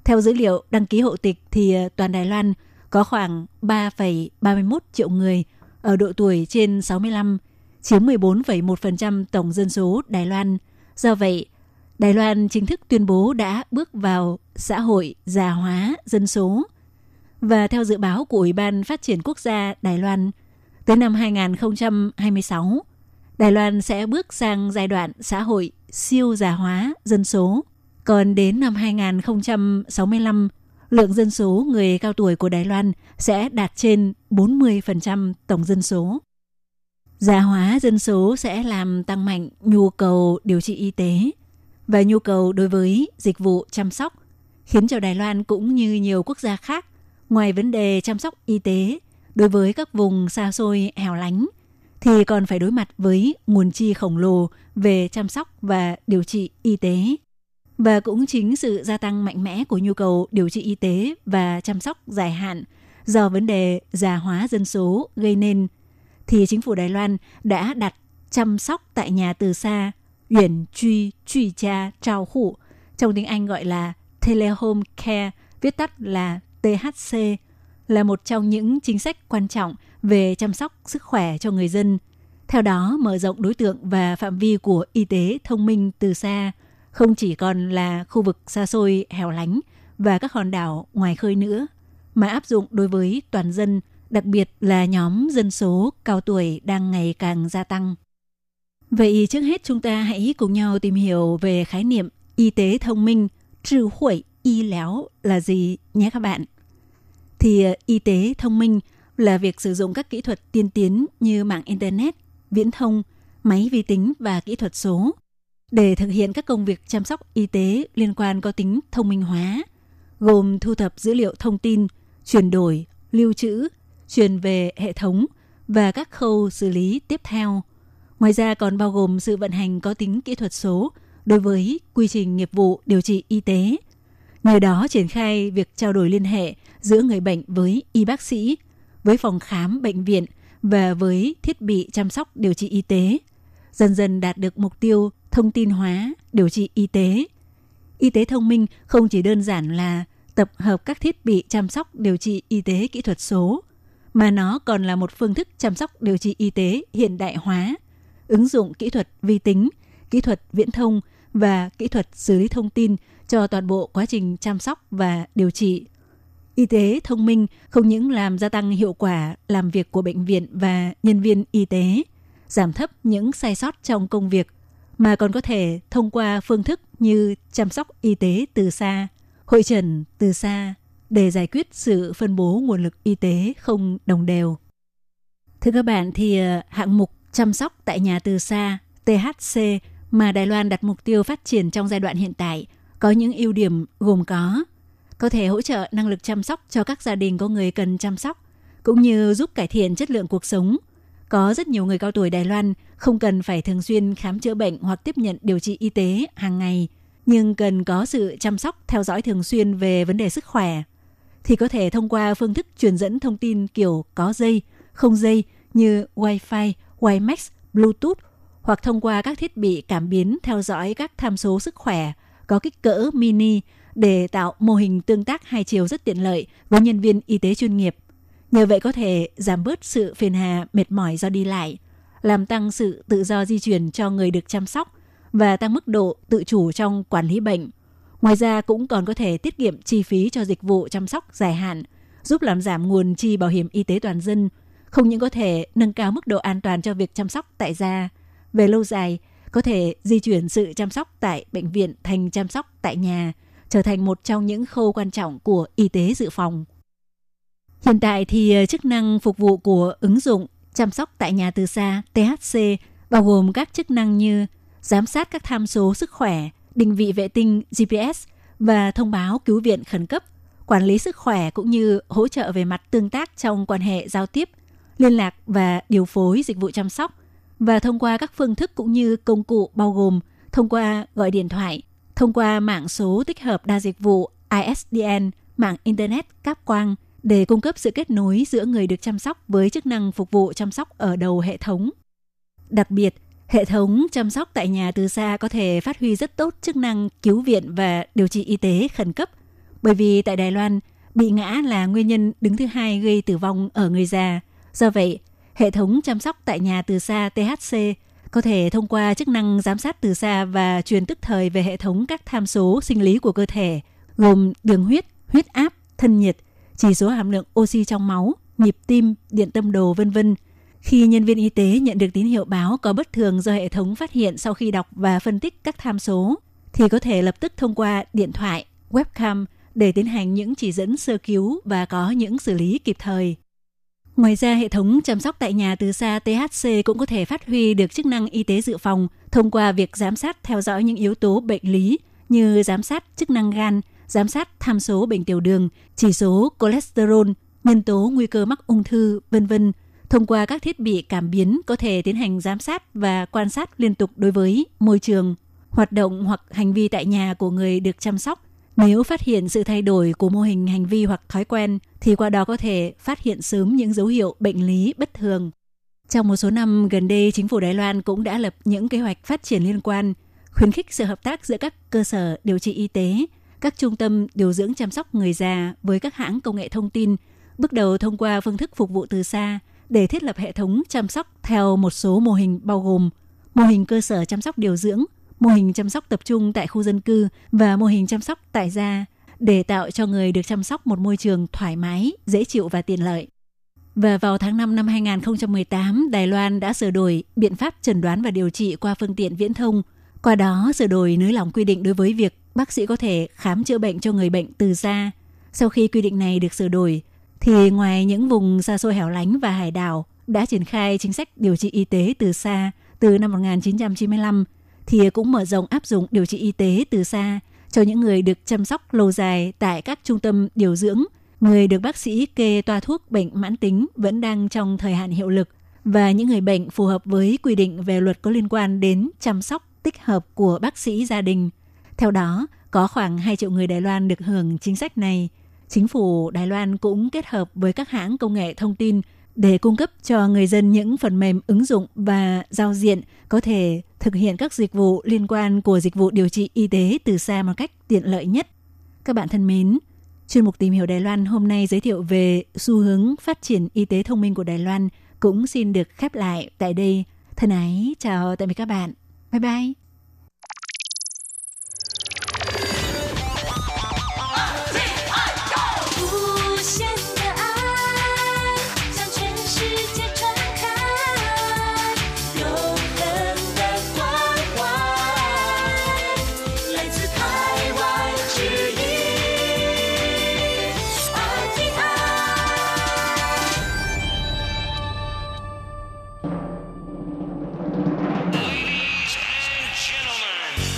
theo dữ liệu đăng ký hộ tịch thì ờ, toàn Đài Loan có khoảng 3,31 triệu người ở độ tuổi trên 65, chiếm 14,1% tổng dân số Đài Loan. Do vậy, Đài Loan chính thức tuyên bố đã bước vào xã hội già hóa dân số. Và theo dự báo của Ủy ban Phát triển Quốc gia Đài Loan, tới năm 2026, Đài Loan sẽ bước sang giai đoạn xã hội siêu già hóa dân số. Còn đến năm 2065, lượng dân số người cao tuổi của Đài Loan sẽ đạt trên 40% tổng dân số. Già hóa dân số sẽ làm tăng mạnh nhu cầu điều trị y tế và nhu cầu đối với dịch vụ chăm sóc, khiến cho Đài Loan cũng như nhiều quốc gia khác, ngoài vấn đề chăm sóc y tế đối với các vùng xa xôi hẻo lánh, thì còn phải đối mặt với nguồn chi khổng lồ về chăm sóc và điều trị y tế. Và cũng chính sự gia tăng mạnh mẽ của nhu cầu điều trị y tế và chăm sóc dài hạn do vấn đề già hóa dân số gây nên, thì chính phủ Đài Loan đã đặt chăm sóc tại nhà từ xa, uyển truy truy cha trao hụ, trong tiếng Anh gọi là Telehome Care, viết tắt là THC, là một trong những chính sách quan trọng về chăm sóc sức khỏe cho người dân. Theo đó, mở rộng đối tượng và phạm vi của y tế thông minh từ xa, không chỉ còn là khu vực xa xôi hẻo lánh và các hòn đảo ngoài khơi nữa, mà áp dụng đối với toàn dân, đặc biệt là nhóm dân số cao tuổi đang ngày càng gia tăng. Vậy trước hết chúng ta hãy cùng nhau tìm hiểu về khái niệm y tế thông minh, trừ huệ y léo là gì nhé các bạn. Thì ờ, y tế thông minh là việc sử dụng các kỹ thuật tiên tiến như mạng Internet, viễn thông, máy vi tính và kỹ thuật số để thực hiện các công việc chăm sóc y tế liên quan có tính thông minh hóa, gồm thu thập dữ liệu thông tin, chuyển đổi, lưu trữ, truyền về hệ thống và các khâu xử lý tiếp theo. Ngoài ra còn bao gồm sự vận hành có tính kỹ thuật số đối với quy trình nghiệp vụ điều trị y tế. Nhờ đó triển khai việc trao đổi liên hệ giữa người bệnh với y bác sĩ, với phòng khám bệnh viện và với thiết bị chăm sóc điều trị y tế, dần dần đạt được mục tiêu thông tin hóa điều trị y tế. Y tế thông minh không chỉ đơn giản là tập hợp các thiết bị chăm sóc điều trị y tế kỹ thuật số, mà nó còn là một phương thức chăm sóc điều trị y tế hiện đại hóa, ứng dụng kỹ thuật vi tính, kỹ thuật viễn thông và kỹ thuật xử lý thông tin cho toàn bộ quá trình chăm sóc và điều trị. Y tế thông minh không những làm gia tăng hiệu quả làm việc của bệnh viện và nhân viên y tế, giảm thấp những sai sót trong công việc, mà còn có thể thông qua phương thức như chăm sóc y tế từ xa, hội trần từ xa để giải quyết sự phân bố nguồn lực y tế không đồng đều. Thưa các bạn thì ờ, hạng mục chăm sóc tại nhà từ xa THC mà Đài Loan đặt mục tiêu phát triển trong giai đoạn hiện tại có những ưu điểm gồm có có thể hỗ trợ năng lực chăm sóc cho các gia đình có người cần chăm sóc, cũng như giúp cải thiện chất lượng cuộc sống. Có rất nhiều người cao tuổi Đài Loan không cần phải thường xuyên khám chữa bệnh hoặc tiếp nhận điều trị y tế hàng ngày, nhưng cần có sự chăm sóc theo dõi thường xuyên về vấn đề sức khỏe thì có thể thông qua phương thức truyền dẫn thông tin kiểu có dây, không dây như Wi-Fi, WiMAX, Bluetooth hoặc thông qua các thiết bị cảm biến theo dõi các tham số sức khỏe có kích cỡ mini để tạo mô hình tương tác hai chiều rất tiện lợi với nhân viên y tế chuyên nghiệp. Nhờ vậy có thể giảm bớt sự phiền hà mệt mỏi do đi lại, làm tăng sự tự do di chuyển cho người được chăm sóc và tăng mức độ tự chủ trong quản lý bệnh. Ngoài ra cũng còn có thể tiết kiệm chi phí cho dịch vụ chăm sóc dài hạn, giúp làm giảm nguồn chi bảo hiểm y tế toàn dân, không những có thể nâng cao mức độ an toàn cho việc chăm sóc tại gia. Về lâu dài, có thể di chuyển sự chăm sóc tại bệnh viện thành chăm sóc tại nhà, trở thành một trong những khâu quan trọng của y tế dự phòng. Hiện tại thì ờ, chức năng phục vụ của ứng dụng chăm sóc tại nhà từ xa THC bao gồm các chức năng như giám sát các tham số sức khỏe, định vị vệ tinh GPS và thông báo cứu viện khẩn cấp, quản lý sức khỏe cũng như hỗ trợ về mặt tương tác trong quan hệ giao tiếp, liên lạc và điều phối dịch vụ chăm sóc. Và thông qua các phương thức cũng như công cụ bao gồm thông qua gọi điện thoại, thông qua mạng số tích hợp đa dịch vụ ISDN, mạng Internet cáp quang để cung cấp sự kết nối giữa người được chăm sóc với chức năng phục vụ chăm sóc ở đầu hệ thống. Đặc biệt, hệ thống chăm sóc tại nhà từ xa có thể phát huy rất tốt chức năng cứu viện và điều trị y tế khẩn cấp, bởi vì tại Đài Loan, bị ngã là nguyên nhân đứng thứ hai gây tử vong ở người già. Do vậy, hệ thống chăm sóc tại nhà từ xa THC có thể thông qua chức năng giám sát từ xa và truyền tức thời về hệ thống các tham số sinh lý của cơ thể, gồm đường huyết, huyết áp, thân nhiệt, chỉ số hàm lượng oxy trong máu, nhịp tim, điện tâm đồ vân vân. Khi nhân viên y tế nhận được tín hiệu báo có bất thường do hệ thống phát hiện sau khi đọc và phân tích các tham số, thì có thể lập tức thông qua điện thoại, webcam để tiến hành những chỉ dẫn sơ cứu và có những xử lý kịp thời. Ngoài ra, hệ thống chăm sóc tại nhà từ xa THC cũng có thể phát huy được chức năng y tế dự phòng thông qua việc giám sát theo dõi những yếu tố bệnh lý như giám sát chức năng gan, giám sát tham số bệnh tiểu đường, chỉ số cholesterol, nhân tố nguy cơ mắc ung thư, vân vân. Thông qua các thiết bị cảm biến có thể tiến hành giám sát và quan sát liên tục đối với môi trường, hoạt động hoặc hành vi tại nhà của người được chăm sóc nếu phát hiện sự thay đổi của mô hình hành vi hoặc thói quen thì qua đó có thể phát hiện sớm những dấu hiệu bệnh lý bất thường. Trong một số năm gần đây, chính phủ Đài Loan cũng đã lập những kế hoạch phát triển liên quan, khuyến khích sự hợp tác giữa các cơ sở điều trị y tế, các trung tâm điều dưỡng chăm sóc người già với các hãng công nghệ thông tin, bước đầu thông qua phương thức phục vụ từ xa để thiết lập hệ thống chăm sóc theo một số mô hình bao gồm mô hình cơ sở chăm sóc điều dưỡng, mô hình chăm sóc tập trung tại khu dân cư và mô hình chăm sóc tại gia để tạo cho người được chăm sóc một môi trường thoải mái, dễ chịu và tiện lợi. Và vào tháng 5 năm 2018, Đài Loan đã sửa đổi biện pháp chẩn đoán và điều trị qua phương tiện viễn thông. Qua đó sửa đổi nới lỏng quy định đối với việc bác sĩ có thể khám chữa bệnh cho người bệnh từ xa. Sau khi quy định này được sửa đổi, thì ngoài những vùng xa xôi hẻo lánh và hải đảo đã triển khai chính sách điều trị y tế từ xa từ năm 1995 thì cũng mở rộng áp dụng điều trị y tế từ xa cho những người được chăm sóc lâu dài tại các trung tâm điều dưỡng, người được bác sĩ kê toa thuốc bệnh mãn tính vẫn đang trong thời hạn hiệu lực và những người bệnh phù hợp với quy định về luật có liên quan đến chăm sóc tích hợp của bác sĩ gia đình. Theo đó, có khoảng 2 triệu người Đài Loan được hưởng chính sách này. Chính phủ Đài Loan cũng kết hợp với các hãng công nghệ thông tin để cung cấp cho người dân những phần mềm ứng dụng và giao diện có thể thực hiện các dịch vụ liên quan của dịch vụ điều trị y tế từ xa một cách tiện lợi nhất. Các bạn thân mến, chuyên mục tìm hiểu Đài Loan hôm nay giới thiệu về xu hướng phát triển y tế thông minh của Đài Loan cũng xin được khép lại tại đây. Thân ái, chào tạm biệt các bạn. Bye bye.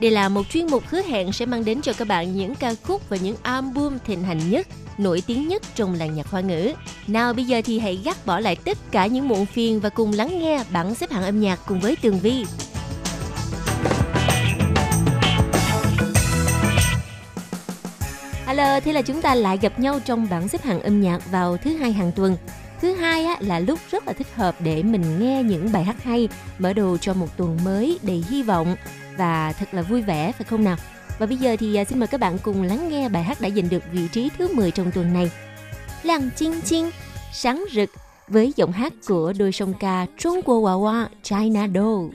Đây là một chuyên mục hứa hẹn sẽ mang đến cho các bạn những ca khúc và những album thịnh hành nhất, nổi tiếng nhất trong làng nhạc hoa ngữ. Nào bây giờ thì hãy gác bỏ lại tất cả những muộn phiền và cùng lắng nghe bảng xếp hạng âm nhạc cùng với Tường Vi. Hello, thế là chúng ta lại gặp nhau trong bảng xếp hạng âm nhạc vào thứ hai hàng tuần. Thứ hai á, là lúc rất là thích hợp để mình nghe những bài hát hay, mở đầu cho một tuần mới đầy hy vọng và thật là vui vẻ phải không nào? Và bây giờ thì à, xin mời các bạn cùng lắng nghe bài hát đã giành được vị trí thứ 10 trong tuần này. Làng Chinh Chinh, sáng rực với giọng hát của đôi song ca Trung Quốc娃娃 China Doll.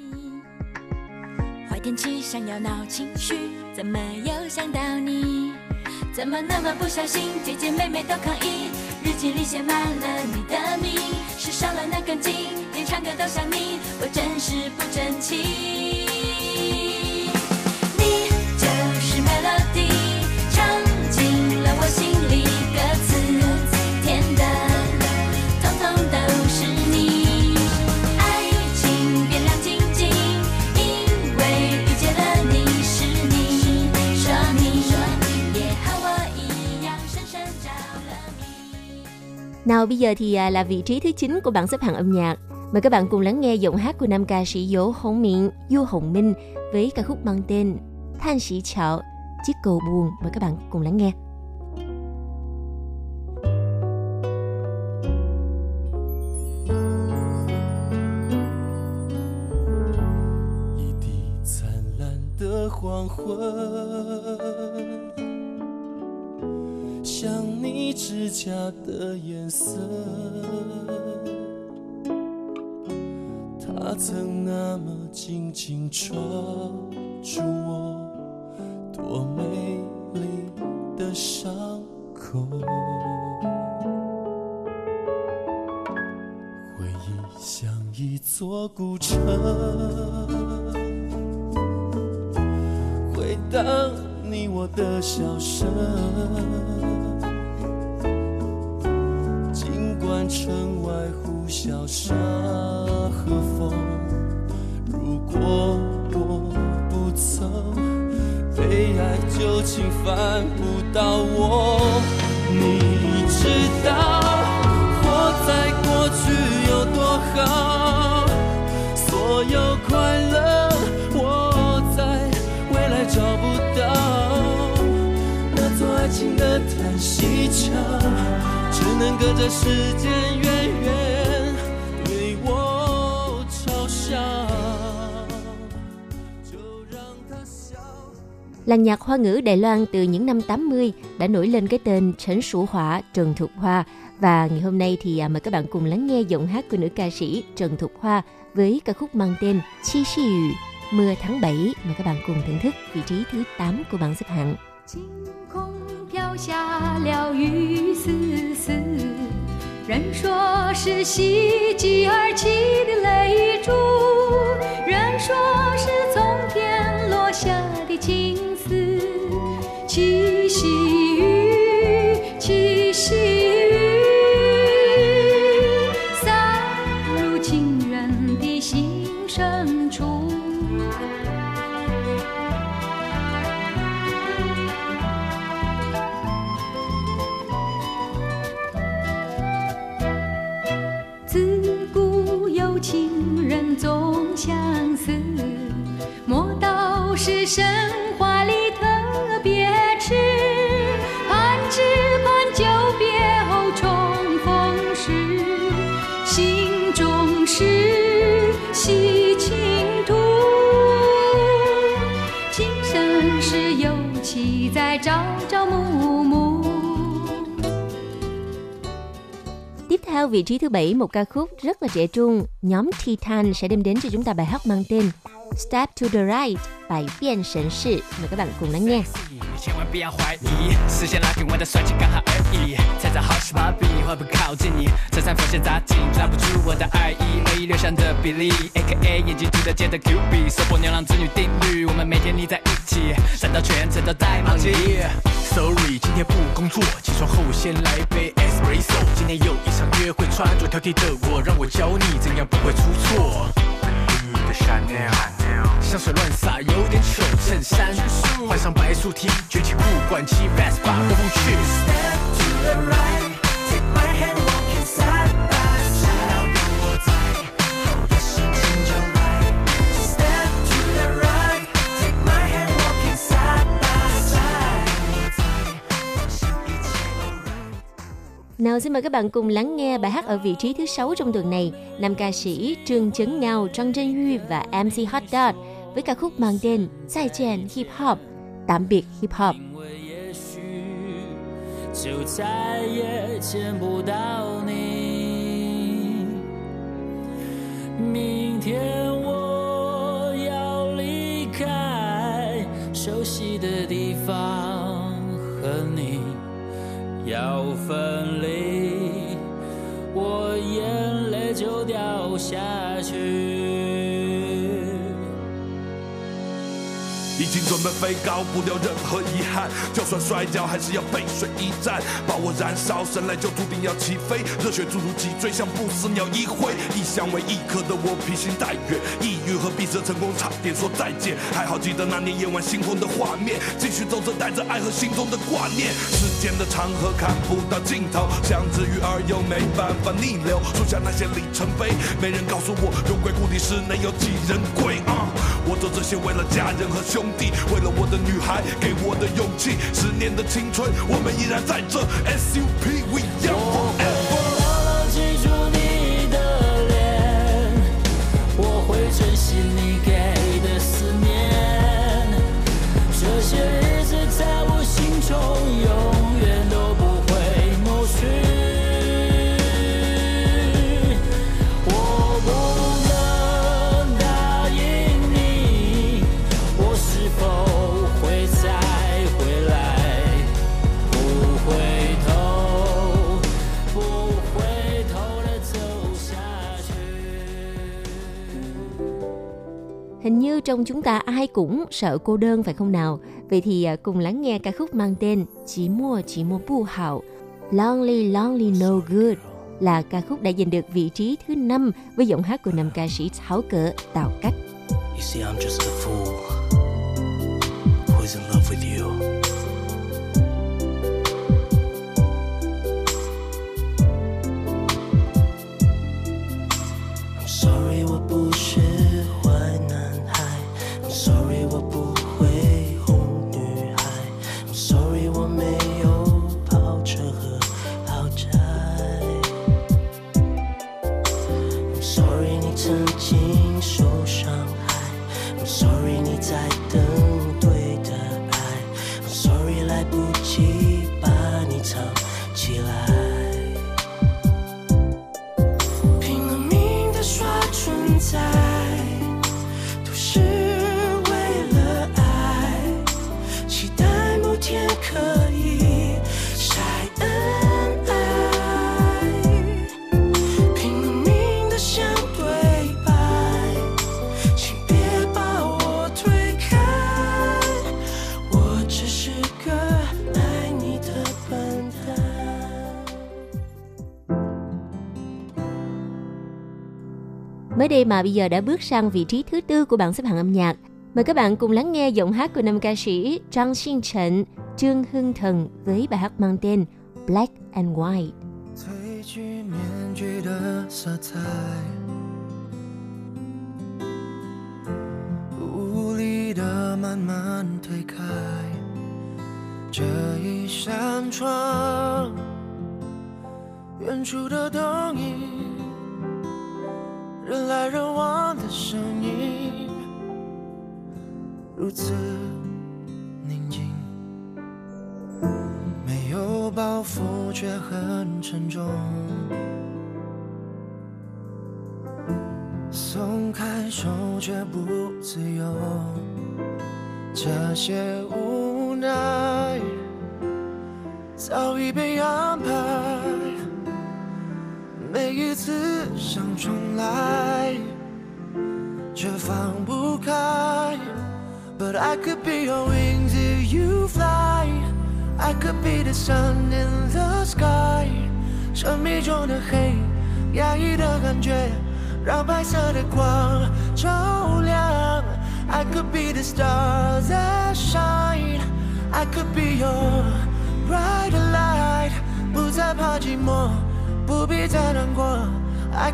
坏天气想要闹情绪，怎么又想到你？怎么那么不小心，姐姐妹妹都抗议。日记里写满了你的名，是少了那根筋，连唱歌都像你，我真是不争气。 Nào bây giờ thì à, là vị trí thứ 9 của bảng xếp hạng âm nhạc. Mời các bạn cùng lắng nghe giọng hát của nam ca sĩ Dỗ Hồng Miệng, Du Hồng Minh với ca khúc mang tên Than Sĩ Chạo, Chiếc cầu buồn. Mời các bạn cùng lắng nghe. 黄昏，像你指甲的颜色。它曾那么紧紧抓住我多美丽的伤口。回忆像一座古城，回荡你我的笑声。尽管城外呼啸沙和风，如果我不曾被爱，就请烦不到我。你知道能隔着时间远远对我嘲笑。就让它笑。 Làng nhạc hoa ngữ Đài Loan từ những năm 80 đã nổi lên cái tên Trấn Sủ Hỏa, Trần Thục Hoa. Và ngày hôm nay thì à, mời các bạn cùng lắng nghe giọng hát của nữ ca sĩ Trần Thục Hoa với ca khúc mang tên Chi Xi Yu, Mưa tháng 7. Mời các bạn cùng thưởng thức vị trí thứ 8 của bảng xếp hạng. 下了雨丝丝，人说是喜极而泣的泪珠，人说是从天落下的情丝。七夕雨，七夕雨，总相思，莫道是神话里特别痴。盼只盼久别后重逢时，心中是系情图。今生是有期在朝朝暮暮 theo vị trí thứ bảy một ca khúc rất là trẻ trung, nhóm Titan sẽ đem đến cho chúng ta bài hát mang tên Step to the Right, bài biên sần sự. Mời các bạn cùng lắng nghe. 千万不要怀疑，视线拉平，我的帅气刚好而已。踩着好十八比，会不会靠近你？衬衫缝线扎紧，抓不住我的爱意，恶意留香的比例，A.K.A 眼睛涂的街的 Q B，收获牛郎织女定律，我们每天腻在一起，闪到全程都在梦里。Sorry，今天不工作，起床后先来杯 espresso。今天有一场约会，穿着挑剔的我，让我教你怎样不会出错。你的 Chanel，香水乱洒，有点丑。衬衫换上白素 T，卷起裤管骑 Vespa 兜风去。Nào xin mời các bạn cùng lắng nghe bài hát ở vị trí thứ 6 trong tuần này. Nam ca sĩ Trương Chấn Ngao, Trang Trân Huy và MC Hot Dot với ca khúc mang tên Zai Jian Hip Hop, tạm biệt Hip Hop. 也许就再也见不到你。明天我要离开熟悉的地方，和你 要分离，我眼泪就掉下去。已经准备飞高，不留任何遗憾。就算摔跤，还是要背水一战，把我燃烧，生来就注定要起飞。热血注入脊椎，像不死鸟一挥。一向为一颗的我披星戴月，抑郁和闭塞成功差点说再见。还好记得那年夜晚星空的画面，继续走着带着爱和心中的挂念。时间的长河看不到尽头，像只鱼儿又没办法逆流。树下那些里程碑，没人告诉我有鬼故里是能有几人归啊！我做这些为了家人和兄为了我的女孩给我的勇气。十年的青春，我们依然在这 supreme go 我会。牢牢记住你的脸，我会珍惜你给的思念。这些日子在我心中永 Hình như trong chúng ta ai cũng sợ cô đơn phải không nào? Vậy thì à, cùng lắng nghe ca khúc mang tên Chỉ mua chỉ mua bu hảo Lonely Lonely No Good là ca khúc đã giành được vị trí thứ năm với giọng hát của nam ca sĩ Tháo Cỡ Tào Cách. You see, I'm just a fool who's in love with you. 曾经受伤害。I'm sorry，你在等对 Mới đây mà bây giờ đã bước sang vị trí thứ tư của bảng xếp hạng âm nhạc. Mời các bạn cùng lắng nghe giọng hát của nam ca sĩ Trang Xin Trần, Trương Hưng Thần với bài hát mang tên Black and White. 褪去面具的色彩，无力的慢慢推开这一扇窗，远处的灯影， 人来人往的声音如此宁静。没有包袱却很沉重。松开手却不自由这些无奈早已被安排。每一次想重来，却放不开。But I could be your wings if you fly. I could be the sun in the sky。生命中的黑，压抑的感觉，让白色的光照亮。I could be the stars that shine. I could be your bright light. 不再怕寂寞， 부비자는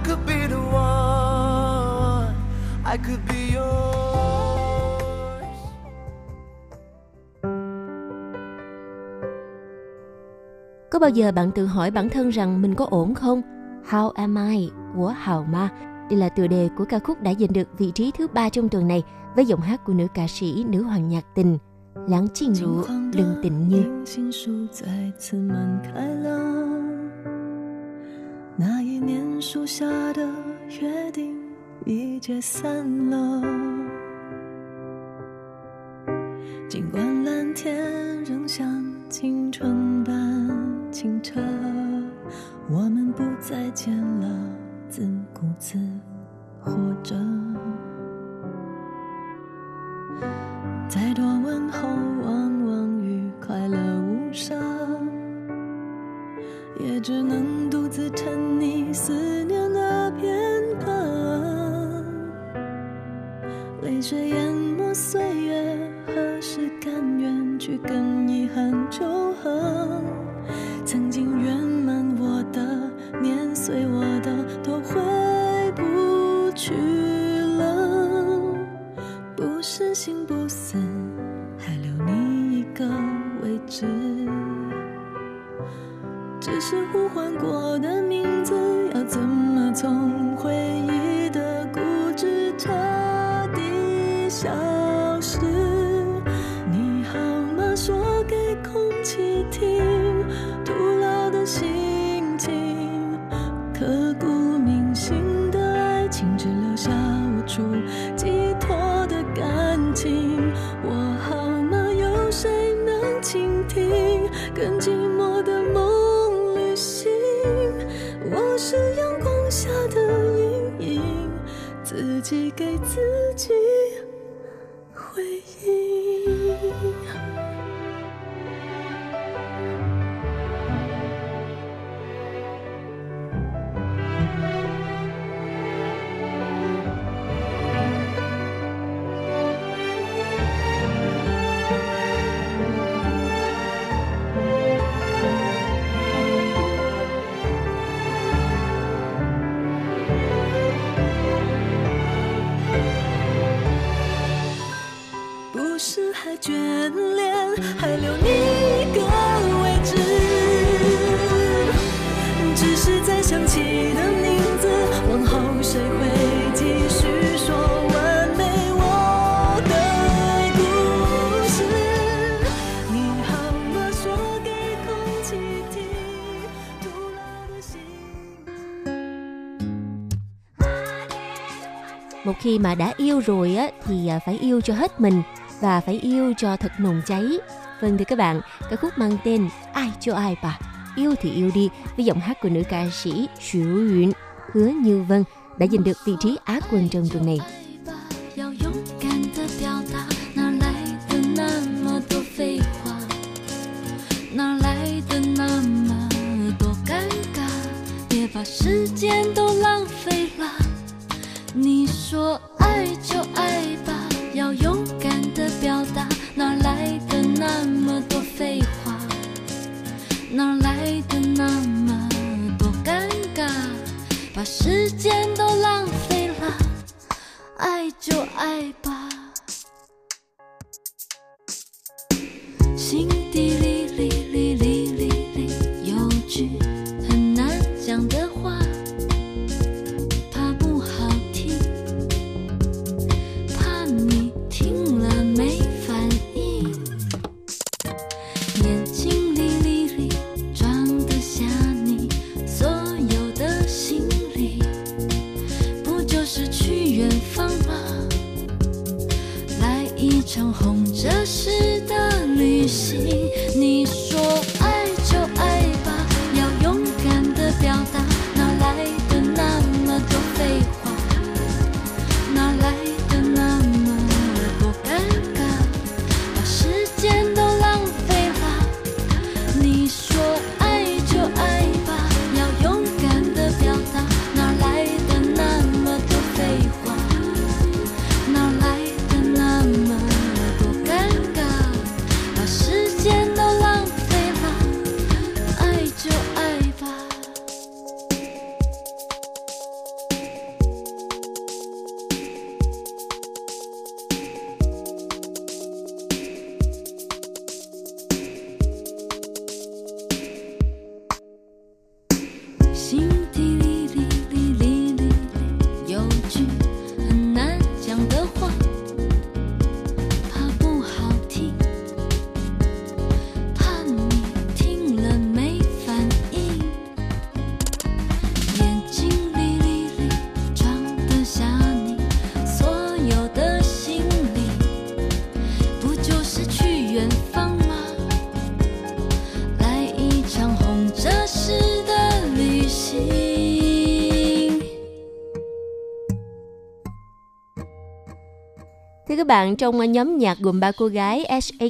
could be the one I could be yours Có bao giờ bạn tự hỏi bản thân rằng mình có ổn không? How am I của Hào Ma là tựa đề của ca khúc đã giành được vị trí thứ ba trong tuần này với giọng hát của nữ ca sĩ nữ hoàng nhạc tình lãng Trình Rũ, Đừng Tình Như. 那一年树下的约定已解散了。尽管蓝天仍像青春般清澈，我们不再见了，自顾自活着。再多问候，往往与快乐无声，也只能独自沉溺思念的片刻。泪水淹没岁月，何时甘愿去跟遗憾求和？曾经圆满我的，碾碎我的，都回不去了。不是心不死，还留你一个位置。只是呼唤过 mà đã yêu rồi á thì à, phải yêu cho hết mình và phải yêu cho thật nồng cháy. Vâng thưa các bạn, ca khúc mang tên Ai cho ai bà Yêu thì yêu đi với giọng hát của nữ ca sĩ Xu Yuen, Hứa Như Vân đã giành được vị trí Á quân trong tuần này. 要勇敢的表达，哪来的那么多废话？哪来的那么多尴尬？别把时间都浪费了。你说 bạn trong ờ, nhóm nhạc gồm ba cô gái SHE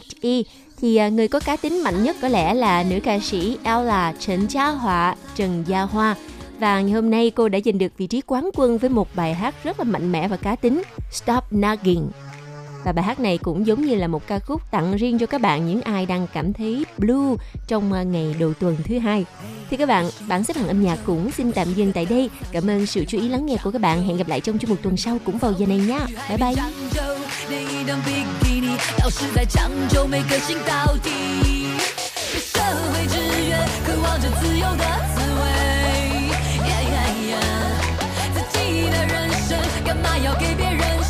thì ờ, người có cá tính mạnh nhất có lẽ là nữ ca sĩ Ella Trần Gia Họa, Trần Gia Hoa. Và ngày hôm nay cô đã giành được vị trí quán quân với một bài hát rất là mạnh mẽ và cá tính Stop Nagging. Và bài hát này cũng giống như là một ca khúc tặng riêng cho các bạn những ai đang cảm thấy blue trong ờ, ngày đầu tuần thứ hai. Thì các bạn, bản xếp hạng âm nhạc cũng xin tạm dừng tại đây. Cảm ơn sự chú ý lắng nghe của các bạn. Hẹn gặp lại trong chương mục tuần sau cũng vào giờ này nha. Bye bye. 干嘛要给别人？